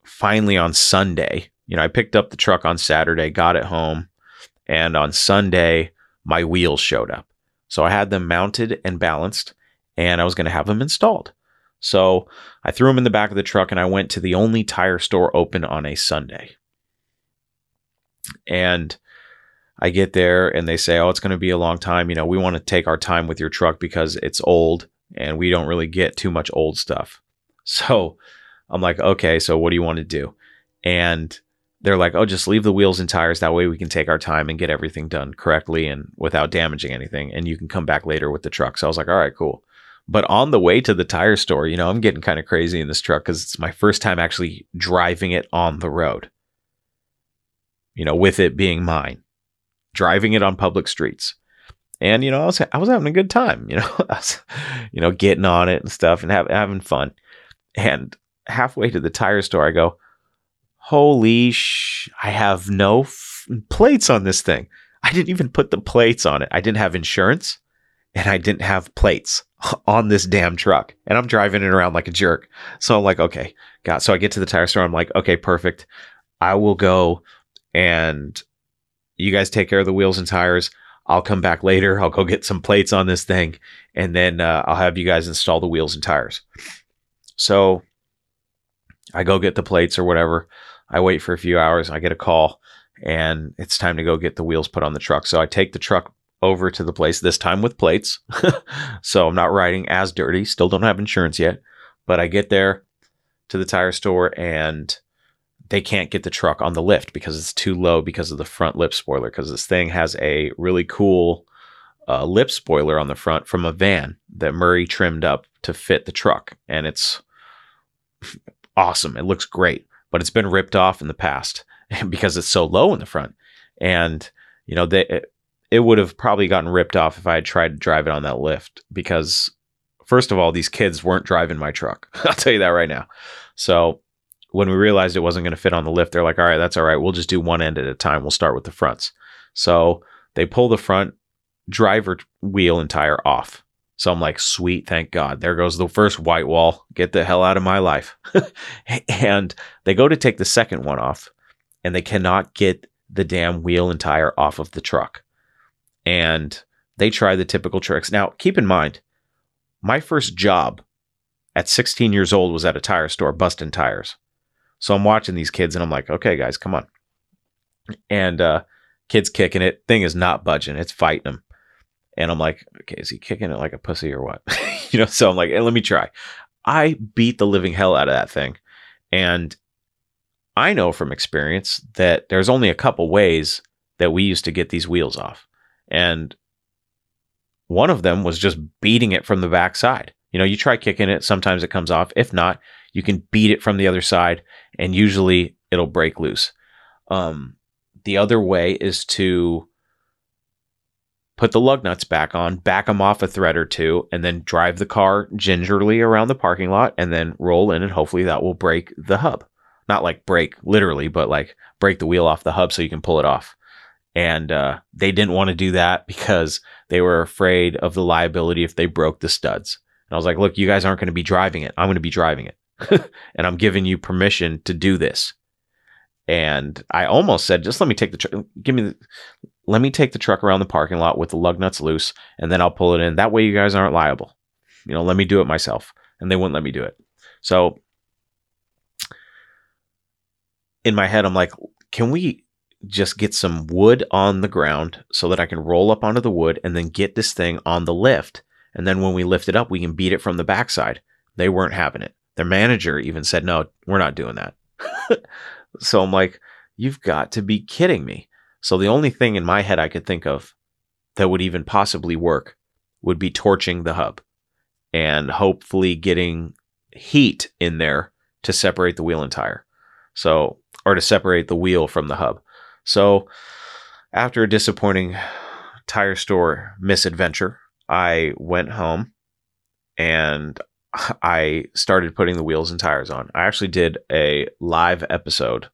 finally on Sunday, you know, I picked up the truck on Saturday, got it home, and on Sunday, my wheels showed up. So I had them mounted and balanced, and I was going to have them installed. So I threw them in the back of the truck and I went to the only tire store open on a Sunday. And I get there and they say, Oh, it's going to be a long time. You know, we want to take our time with your truck because it's old and we don't really get too much old stuff. So I'm like, okay, so what do you want to do? And they're like, oh, just leave the wheels and tires. That way we can take our time and get everything done correctly and without damaging anything. And you can come back later with the truck. So I was like, all right, cool. But on the way to the tire store, you know, I'm getting kind of crazy in this truck because it's my first time actually driving it on the road. You know, with it being mine, driving it on public streets. And you know, I was I was having a good time. You know, was, you know, getting on it and stuff and have, having fun. And halfway to the tire store, I go, holy sh! I have no f- plates on this thing. I didn't even put the plates on it. I didn't have insurance and I didn't have plates on this damn truck. And I'm driving it around like a jerk. So I'm like, okay, God. So I get to the tire store. I'm like, okay, perfect. I will go and you guys take care of the wheels and tires. I'll come back later. I'll go get some plates on this thing and then uh, I'll have you guys install the wheels and tires. So I go get the plates or whatever. I wait for a few hours. I get a call and it's time to go get the wheels put on the truck. So I take the truck over to the place this time with plates. so I'm not riding as dirty. Still don't have insurance yet, but I get there to the tire store and they can't get the truck on the lift because it's too low because of the front lip spoiler. Because this thing has a really cool uh, lip spoiler on the front from a van that Murray trimmed up to fit the truck, and it's awesome. It looks great, but it's been ripped off in the past because it's so low in the front. And, you know, they, it, it would have probably gotten ripped off if I had tried to drive it on that lift because, first of all, these kids weren't driving my truck. I'll tell you that right now. So when we realized it wasn't going to fit on the lift, they're like, all right, that's all right. We'll just do one end at a time. We'll start with the fronts. So they pull the front driver wheel and tire off. So I'm like, sweet, thank God. There goes the first white wall. Get the hell out of my life. and they go to take the second one off, and they cannot get the damn wheel and tire off of the truck. And they try the typical tricks. Now, keep in mind, my first job at 16 years old was at a tire store busting tires. So I'm watching these kids and I'm like, okay, guys, come on. And uh, kids kicking it. Thing is not budging. It's fighting them. And I'm like, okay, is he kicking it like a pussy or what? you know, so I'm like, hey, let me try. I beat the living hell out of that thing. And I know from experience that there's only a couple ways that we used to get these wheels off. And one of them was just beating it from the backside. You know, you try kicking it, sometimes it comes off. If not, you can beat it from the other side, and usually it'll break loose. Um, the other way is to put the lug nuts back on, back them off a thread or two, and then drive the car gingerly around the parking lot and then roll in, and hopefully that will break the hub. Not like break literally, but like break the wheel off the hub so you can pull it off. And uh, they didn't want to do that because they were afraid of the liability if they broke the studs. And I was like, look, you guys aren't going to be driving it. I'm going to be driving it. and I'm giving you permission to do this. And I almost said, just let me take the truck. Give me the, let me take the truck around the parking lot with the lug nuts loose and then I'll pull it in. That way you guys aren't liable. You know, let me do it myself. And they wouldn't let me do it. So in my head, I'm like, can we just get some wood on the ground so that I can roll up onto the wood and then get this thing on the lift? And then when we lift it up, we can beat it from the backside. They weren't having it. Their manager even said, no, we're not doing that. so I'm like, you've got to be kidding me. So the only thing in my head I could think of that would even possibly work would be torching the hub and hopefully getting heat in there to separate the wheel and tire. So, or to separate the wheel from the hub. So, after a disappointing tire store misadventure, I went home and I started putting the wheels and tires on. I actually did a live episode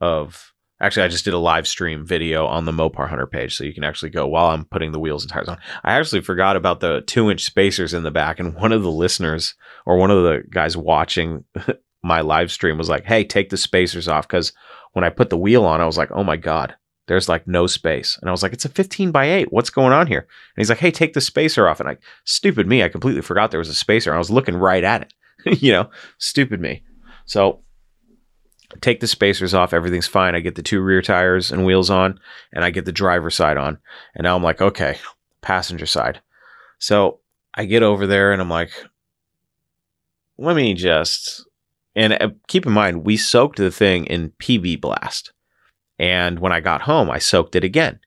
of actually I just did a live stream video on the Mopar Hunter page so you can actually go while I'm putting the wheels and tires on. I actually forgot about the 2-inch spacers in the back and one of the listeners or one of the guys watching my live stream was like, "Hey, take the spacers off cuz when I put the wheel on I was like, "Oh my god, there's like no space. And I was like, it's a 15 by 8. What's going on here? And he's like, hey, take the spacer off. And I, stupid me, I completely forgot there was a spacer. I was looking right at it. you know, stupid me. So take the spacers off. Everything's fine. I get the two rear tires and wheels on, and I get the driver side on. And now I'm like, okay, passenger side. So I get over there and I'm like, let me just. And uh, keep in mind, we soaked the thing in PB Blast. And when I got home, I soaked it again.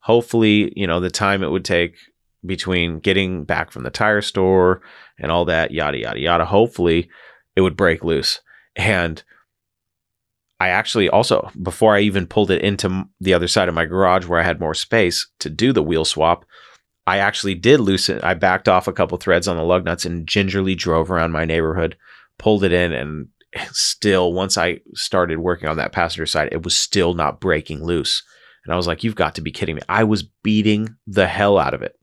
Hopefully, you know, the time it would take between getting back from the tire store and all that, yada, yada, yada, hopefully it would break loose. And I actually also, before I even pulled it into the other side of my garage where I had more space to do the wheel swap, I actually did loosen. I backed off a couple threads on the lug nuts and gingerly drove around my neighborhood, pulled it in, and still, once I started working on that passenger side, it was still not breaking loose. And I was like, you've got to be kidding me. I was beating the hell out of it.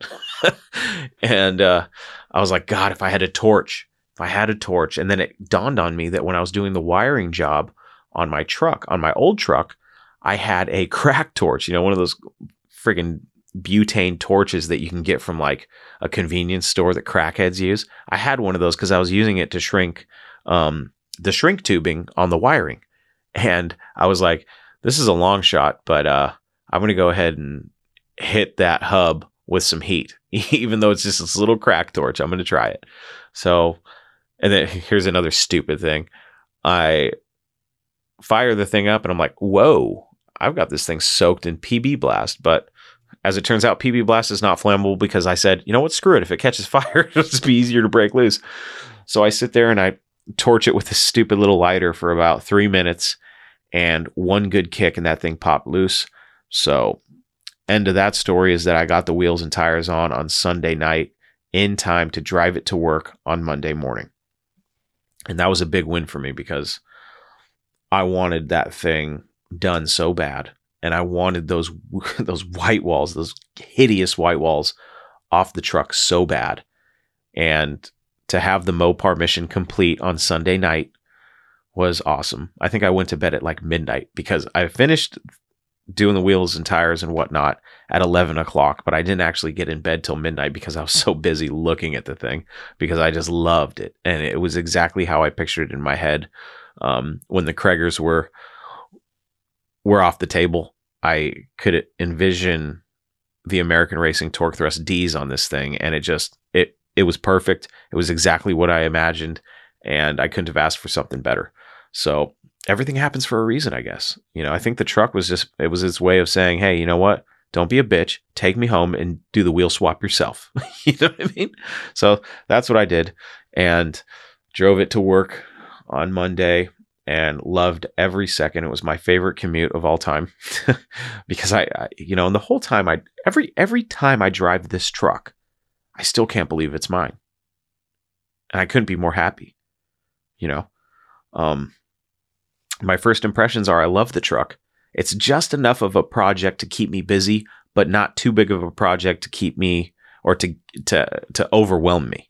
and uh, I was like, God, if I had a torch, if I had a torch. And then it dawned on me that when I was doing the wiring job on my truck, on my old truck, I had a crack torch, you know, one of those friggin' butane torches that you can get from like a convenience store that crackheads use. I had one of those because I was using it to shrink um, the shrink tubing on the wiring. And I was like, this is a long shot, but uh, I'm going to go ahead and hit that hub with some heat, even though it's just this little crack torch. I'm going to try it. So, and then here's another stupid thing. I fire the thing up and I'm like, whoa, I've got this thing soaked in PB blast. But as it turns out, PB blast is not flammable because I said, you know what, screw it. If it catches fire, it'll just be easier to break loose. So I sit there and I torch it with a stupid little lighter for about three minutes and one good kick and that thing popped loose. So, end of that story is that I got the wheels and tires on on Sunday night in time to drive it to work on Monday morning. And that was a big win for me because I wanted that thing done so bad. And I wanted those those white walls, those hideous white walls off the truck so bad. And to have the Mopar mission complete on Sunday night was awesome. I think I went to bed at like midnight because I finished doing the wheels and tires and whatnot at 11 o'clock, but I didn't actually get in bed till midnight because I was so busy looking at the thing because I just loved it. And it was exactly how I pictured it in my head um, when the Cragars were were off the table. I could envision the American Racing Torque Thrust D's on this thing, and it just it it was perfect. It was exactly what I imagined, and I couldn't have asked for something better. So everything happens for a reason, I guess. You know, I think the truck was just it was its way of saying, "Hey, you know what? Don't be a bitch. Take me home and do the wheel swap yourself." you know what I mean? So that's what I did, and drove it to work on Monday and loved every second. It was my favorite commute of all time because I, I, you know, and the whole time I every every time I drive this truck, I still can't believe it's mine. And I couldn't be more happy. You know, um, my first impressions are I love the truck. it's just enough of a project to keep me busy, but not too big of a project to keep me or to to to overwhelm me.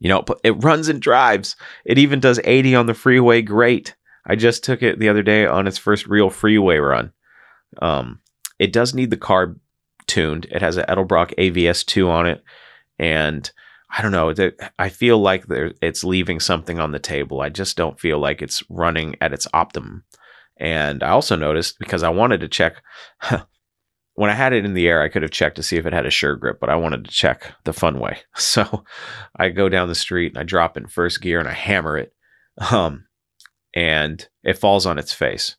You know, it runs and drives. It even does 80 on the freeway. Great. I just took it the other day on its first real freeway run. Um, it does need the carb tuned. It has an Edelbrock AVS2 on it, and I don't know. I feel like it's leaving something on the table. I just don't feel like it's running at its optimum. And I also noticed because I wanted to check when I had it in the air, I could have checked to see if it had a sure grip, but I wanted to check the fun way. So I go down the street and I drop in first gear and I hammer it. Um, and it falls on its face.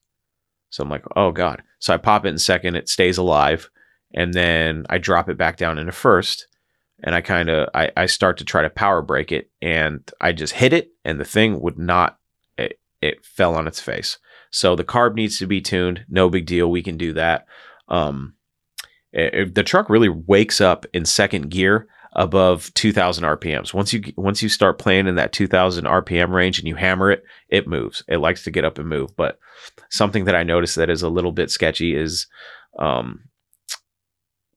So I'm like, oh God. So I pop it in second, it stays alive. And then I drop it back down into first. And I kind of I, I start to try to power brake it and I just hit it and the thing would not it, it fell on its face. So the carb needs to be tuned. No big deal. We can do that. Um, it, the truck really wakes up in second gear above 2000 rpms once you once you start playing in that 2000 rpm range and you hammer it it moves it likes to get up and move but something that i noticed that is a little bit sketchy is um,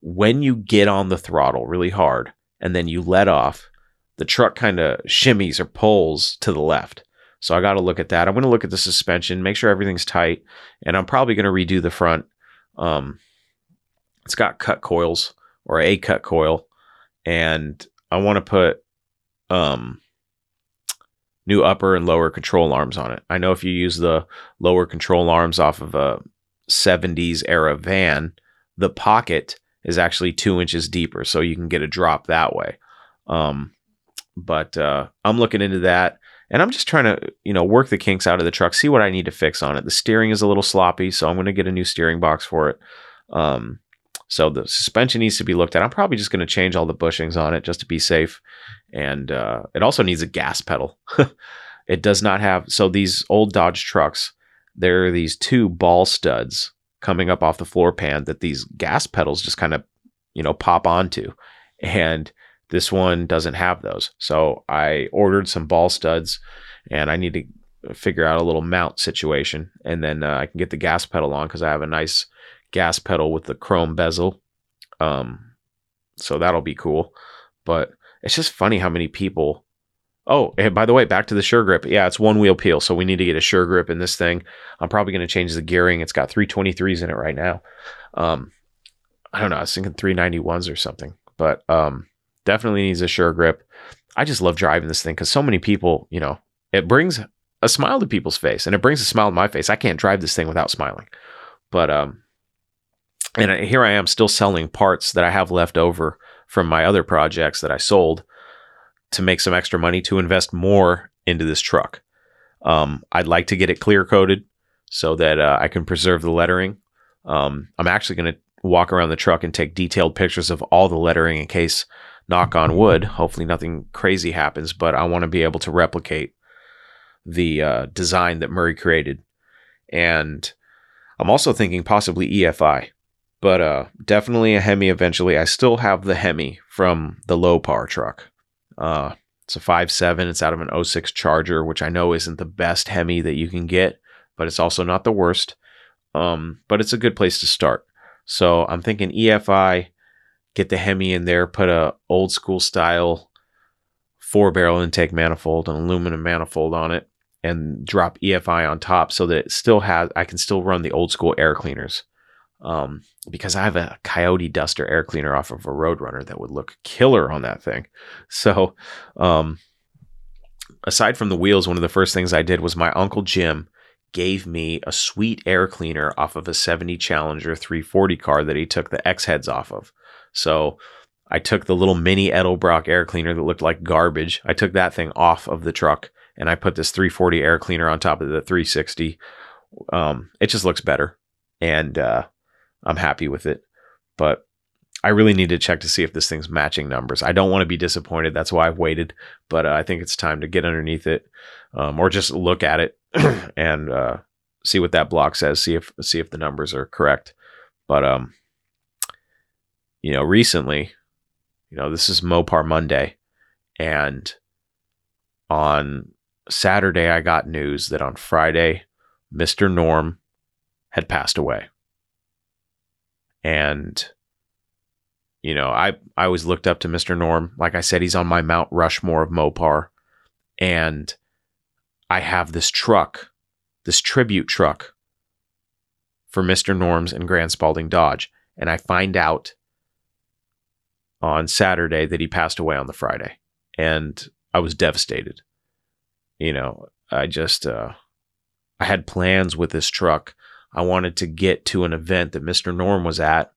when you get on the throttle really hard and then you let off the truck kind of shimmies or pulls to the left. So i got to look at that. I'm going to look at the suspension make sure everything's tight and i'm probably going to redo the front. Um, it's got cut coils or a cut coil, and I want to put um, new upper and lower control arms on it. I know if you use the lower control arms off of a 70s era van, the pocket is actually two inches deeper, so you can get a drop that way. Um, but uh, I'm looking into that, and I'm just trying to, you know, work the kinks out of the truck, see what I need to fix on it. The steering is a little sloppy, so I'm going to get a new steering box for it. Um, so the suspension needs to be looked at. I'm probably just going to change all the bushings on it just to be safe. And uh, it also needs a gas pedal. it does not have, so these old Dodge trucks, there are these two ball studs coming up off the floor pan that these gas pedals just kind of, you know, pop onto. And this one doesn't have those. So I ordered some ball studs and I need to figure out a little mount situation. And then uh, I can get the gas pedal on because I have a nice gas pedal with the chrome bezel. Um, so that'll be cool. But it's just funny how many people. Oh, and by the way, back to the sure grip. Yeah, it's one wheel peel, so we need to get a sure grip in this thing. I'm probably going to change the gearing. It's got 323s in it right now. Um, I don't know. I was thinking 391s or something, but um, definitely needs a sure grip. I just love driving this thing because so many people, you know, it brings a smile to people's face, and it brings a smile to my face. I can't drive this thing without smiling. But um, and here I am still selling parts that I have left over from my other projects that I sold to make some extra money to invest more into this truck. Um, I'd like to get it clear coated so that uh, I can preserve the lettering. Um, I'm actually going to walk around the truck and take detailed pictures of all the lettering in case, knock on wood, hopefully nothing crazy happens, but I want to be able to replicate the uh, design that Murray created. And I'm also thinking possibly EFI but uh, definitely a Hemi eventually. I still have the Hemi from the low power truck. Uh, it's a 5.7. It's out of an 06 Charger, which I know isn't the best Hemi that you can get, but it's also not the worst. Um, but it's a good place to start. So I'm thinking EFI, get the Hemi in there, put a old school style four barrel intake manifold, an aluminum manifold on it, and drop EFI on top so that it still has I can still run the old school air cleaners um, because I have a Coyote Duster air cleaner off of a Roadrunner that would look killer on that thing. So, um, aside from the wheels, one of the first things I did was my uncle Jim gave me a sweet air cleaner off of a 70 Challenger 340 car that he took the X heads off of. So I took the little mini Edelbrock air cleaner that looked like garbage. I took that thing off of the truck and I put this 340 air cleaner on top of the 360. Um, it just looks better. And uh, I'm happy with it. But I really need to check to see if this thing's matching numbers. I don't want to be disappointed. That's why I've waited. But uh, I think it's time to get underneath it, um, or just look at it and uh, see what that block says. See if see if the numbers are correct. But um, you know, recently, you know, this is Mopar Monday, and on Saturday I got news that on Friday, Mister Norm had passed away And you know, I I always looked up to Mr. Norm. Like I said, he's on my Mount Rushmore of Mopar. And I have this truck, this tribute truck for Mr. Norms and Grand Spalding Dodge. And I find out on Saturday that he passed away on the Friday. And I was devastated. You know, I just uh I had plans with this truck. I wanted to get to an event that Mr. Norm was at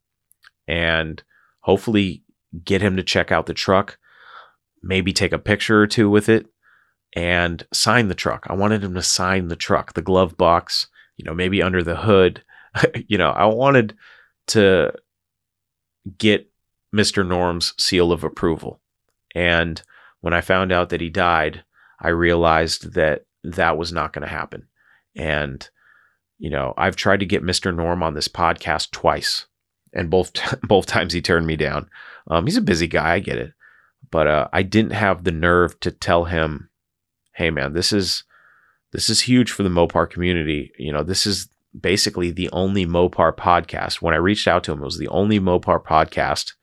and hopefully get him to check out the truck, maybe take a picture or two with it and sign the truck. I wanted him to sign the truck, the glove box, you know, maybe under the hood. you know, I wanted to get Mr. Norm's seal of approval. And when I found out that he died, I realized that that was not going to happen. And, you know, I've tried to get Mr. Norm on this podcast twice, and both both times he turned me down. Um, he's a busy guy, I get it, but uh, I didn't have the nerve to tell him, "Hey, man, this is this is huge for the Mopar community. You know, this is basically the only Mopar podcast." When I reached out to him, it was the only Mopar podcast,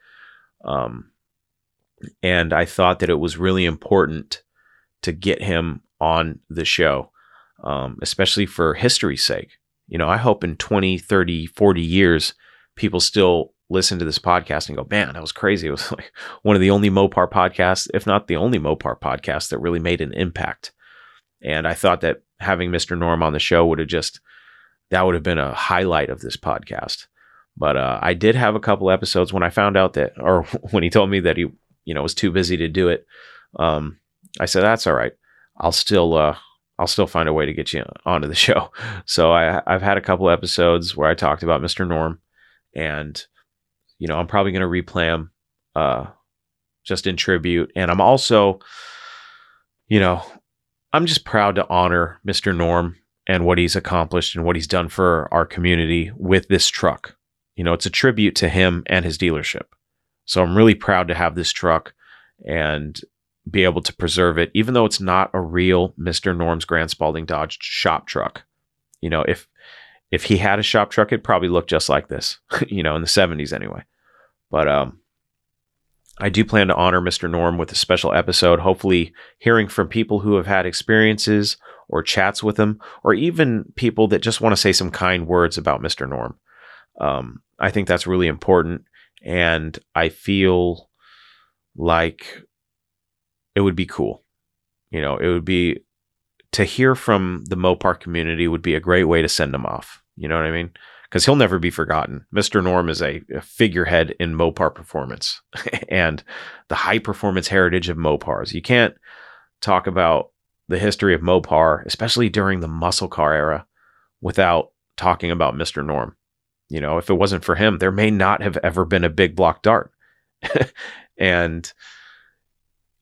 um, and I thought that it was really important to get him on the show, um, especially for history's sake. You know, I hope in 20, 30, 40 years, people still listen to this podcast and go, man, that was crazy. It was like one of the only Mopar podcasts, if not the only Mopar podcast that really made an impact. And I thought that having Mr. Norm on the show would have just, that would have been a highlight of this podcast. But uh, I did have a couple episodes when I found out that, or when he told me that he, you know, was too busy to do it. Um, I said, that's all right. I'll still, uh, I'll still find a way to get you onto the show. So I, I've had a couple episodes where I talked about Mr. Norm, and you know I'm probably going to replay them, uh, just in tribute. And I'm also, you know, I'm just proud to honor Mr. Norm and what he's accomplished and what he's done for our community with this truck. You know, it's a tribute to him and his dealership. So I'm really proud to have this truck and be able to preserve it, even though it's not a real Mr. Norm's Grand Spalding Dodge shop truck. You know, if if he had a shop truck, it probably looked just like this, you know, in the 70s anyway. But um I do plan to honor Mr. Norm with a special episode, hopefully hearing from people who have had experiences or chats with him, or even people that just want to say some kind words about Mr. Norm. Um, I think that's really important. And I feel like it would be cool. You know, it would be to hear from the Mopar community would be a great way to send him off. You know what I mean? Because he'll never be forgotten. Mr. Norm is a, a figurehead in Mopar performance and the high performance heritage of Mopars. You can't talk about the history of Mopar, especially during the muscle car era, without talking about Mr. Norm. You know, if it wasn't for him, there may not have ever been a big block dart. and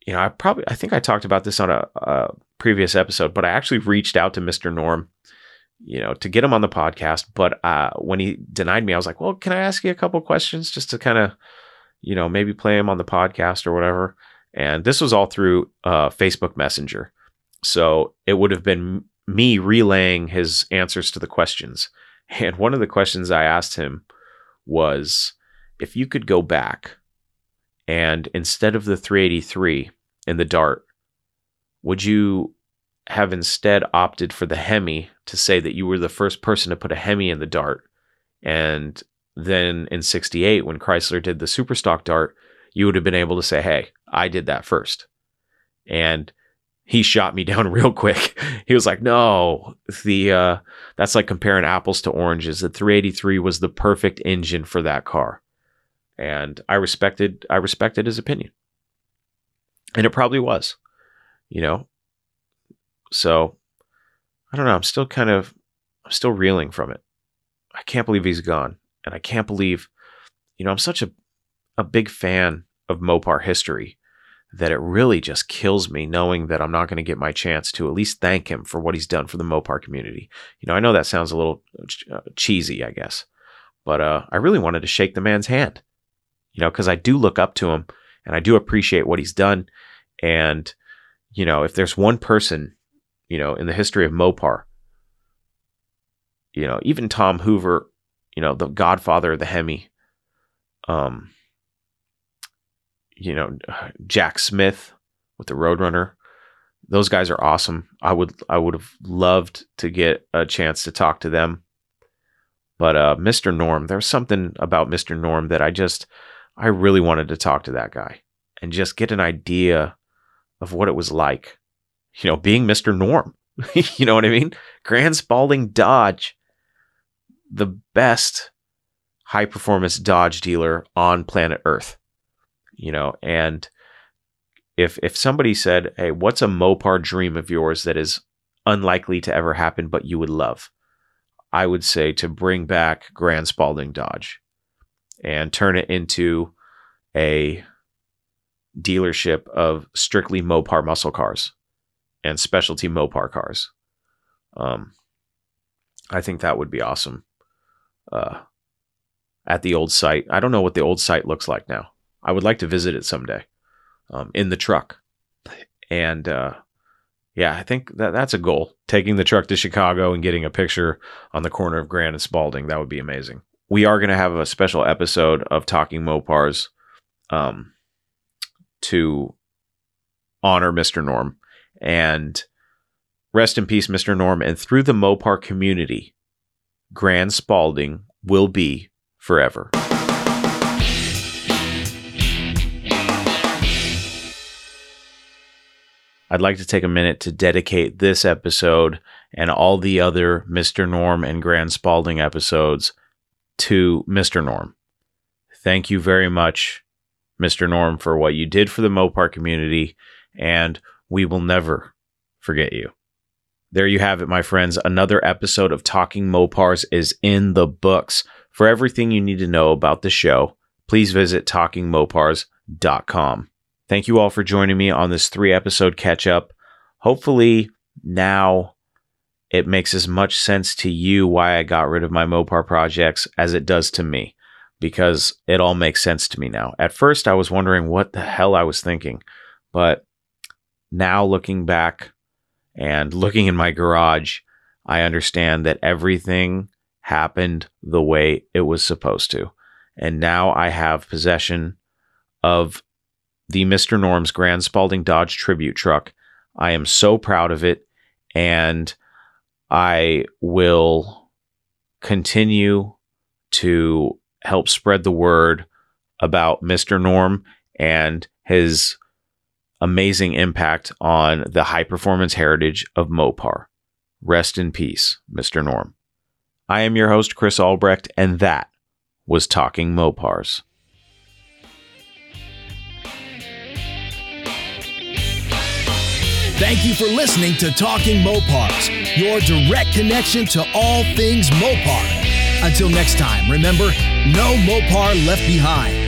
you know, I probably I think I talked about this on a, a, previous episode, but I actually reached out to Mr. Norm, you know, to get him on the podcast. But uh, when he denied me, I was like, "Well, can I ask you a couple questions just to kind of, you know, maybe play him on the podcast or whatever?" And this was all through uh, Facebook Messenger, so it would have been me relaying his answers to the questions. And one of the questions I asked him was, if you could go back and instead of the 383 in the Dart, would you have instead opted for the Hemi to say that you were the first person to put a Hemi in the Dart? And then in 68, when Chrysler did the Superstock Dart, you would have been able to say, hey, I did that first. And he shot me down real quick. he was like, "No, the uh, that's like comparing apples to oranges. The 383 was the perfect engine for that car." And I respected I respected his opinion. And it probably was. You know. So I don't know, I'm still kind of I'm still reeling from it. I can't believe he's gone. And I can't believe you know, I'm such a a big fan of Mopar history that it really just kills me knowing that I'm not going to get my chance to at least thank him for what he's done for the Mopar community. You know, I know that sounds a little uh, cheesy, I guess, but uh, I really wanted to shake the man's hand you know, because I do look up to him and I do appreciate what he's done. And, you know, if there's one person, you know, in the history of Mopar, you know, even Tom Hoover, you know, the godfather of the Hemi, um, you know, Jack Smith with the Roadrunner. Those guys are awesome. I would I would have loved to get a chance to talk to them. But uh, Mr. Norm, there's something about Mr. Norm that I just I really wanted to talk to that guy and just get an idea of what it was like, you know, being Mr. Norm. you know what I mean? Grand Spalding Dodge, the best high performance Dodge dealer on planet Earth. You know, and if if somebody said, "Hey, what's a Mopar dream of yours that is unlikely to ever happen but you would love?" I would say to bring back Grand Spalding Dodge and turn it into a dealership of strictly Mopar muscle cars and specialty Mopar cars. Um, I think that would be awesome. Uh, at the old site, I don't know what the old site looks like now. I would like to visit it someday um, in the truck. And uh, yeah, I think that that's a goal. Taking the truck to Chicago and getting a picture on the corner of Grand and Spalding, that would be amazing. We are going to have a special episode of Talking Mopars um, to honor Mr. Norm. And rest in peace, Mr. Norm. And through the Mopar community, Grand Spalding will be forever. I'd like to take a minute to dedicate this episode and all the other Mr. Norm and Grand Spalding episodes to Mr. Norm. Thank you very much, Mr. Norm, for what you did for the Mopar community, and we will never forget you. There you have it, my friends. Another episode of Talking Mopars is in the books. For everything you need to know about the show, please visit talkingmopars.com. Thank you all for joining me on this three episode catch up. Hopefully, now it makes as much sense to you why I got rid of my Mopar projects as it does to me, because it all makes sense to me now. At first, I was wondering what the hell I was thinking, but now looking back and looking in my garage, I understand that everything happened the way it was supposed to. And now I have possession of the Mr. Norm's Grand Spalding Dodge tribute truck. I am so proud of it, and I will continue to help spread the word about Mr. Norm and his amazing impact on the high performance heritage of Mopar. Rest in peace, Mr. Norm. I am your host, Chris Albrecht, and that was Talking Mopars. Thank you for listening to Talking Mopars, your direct connection to all things Mopar. Until next time, remember, no Mopar left behind.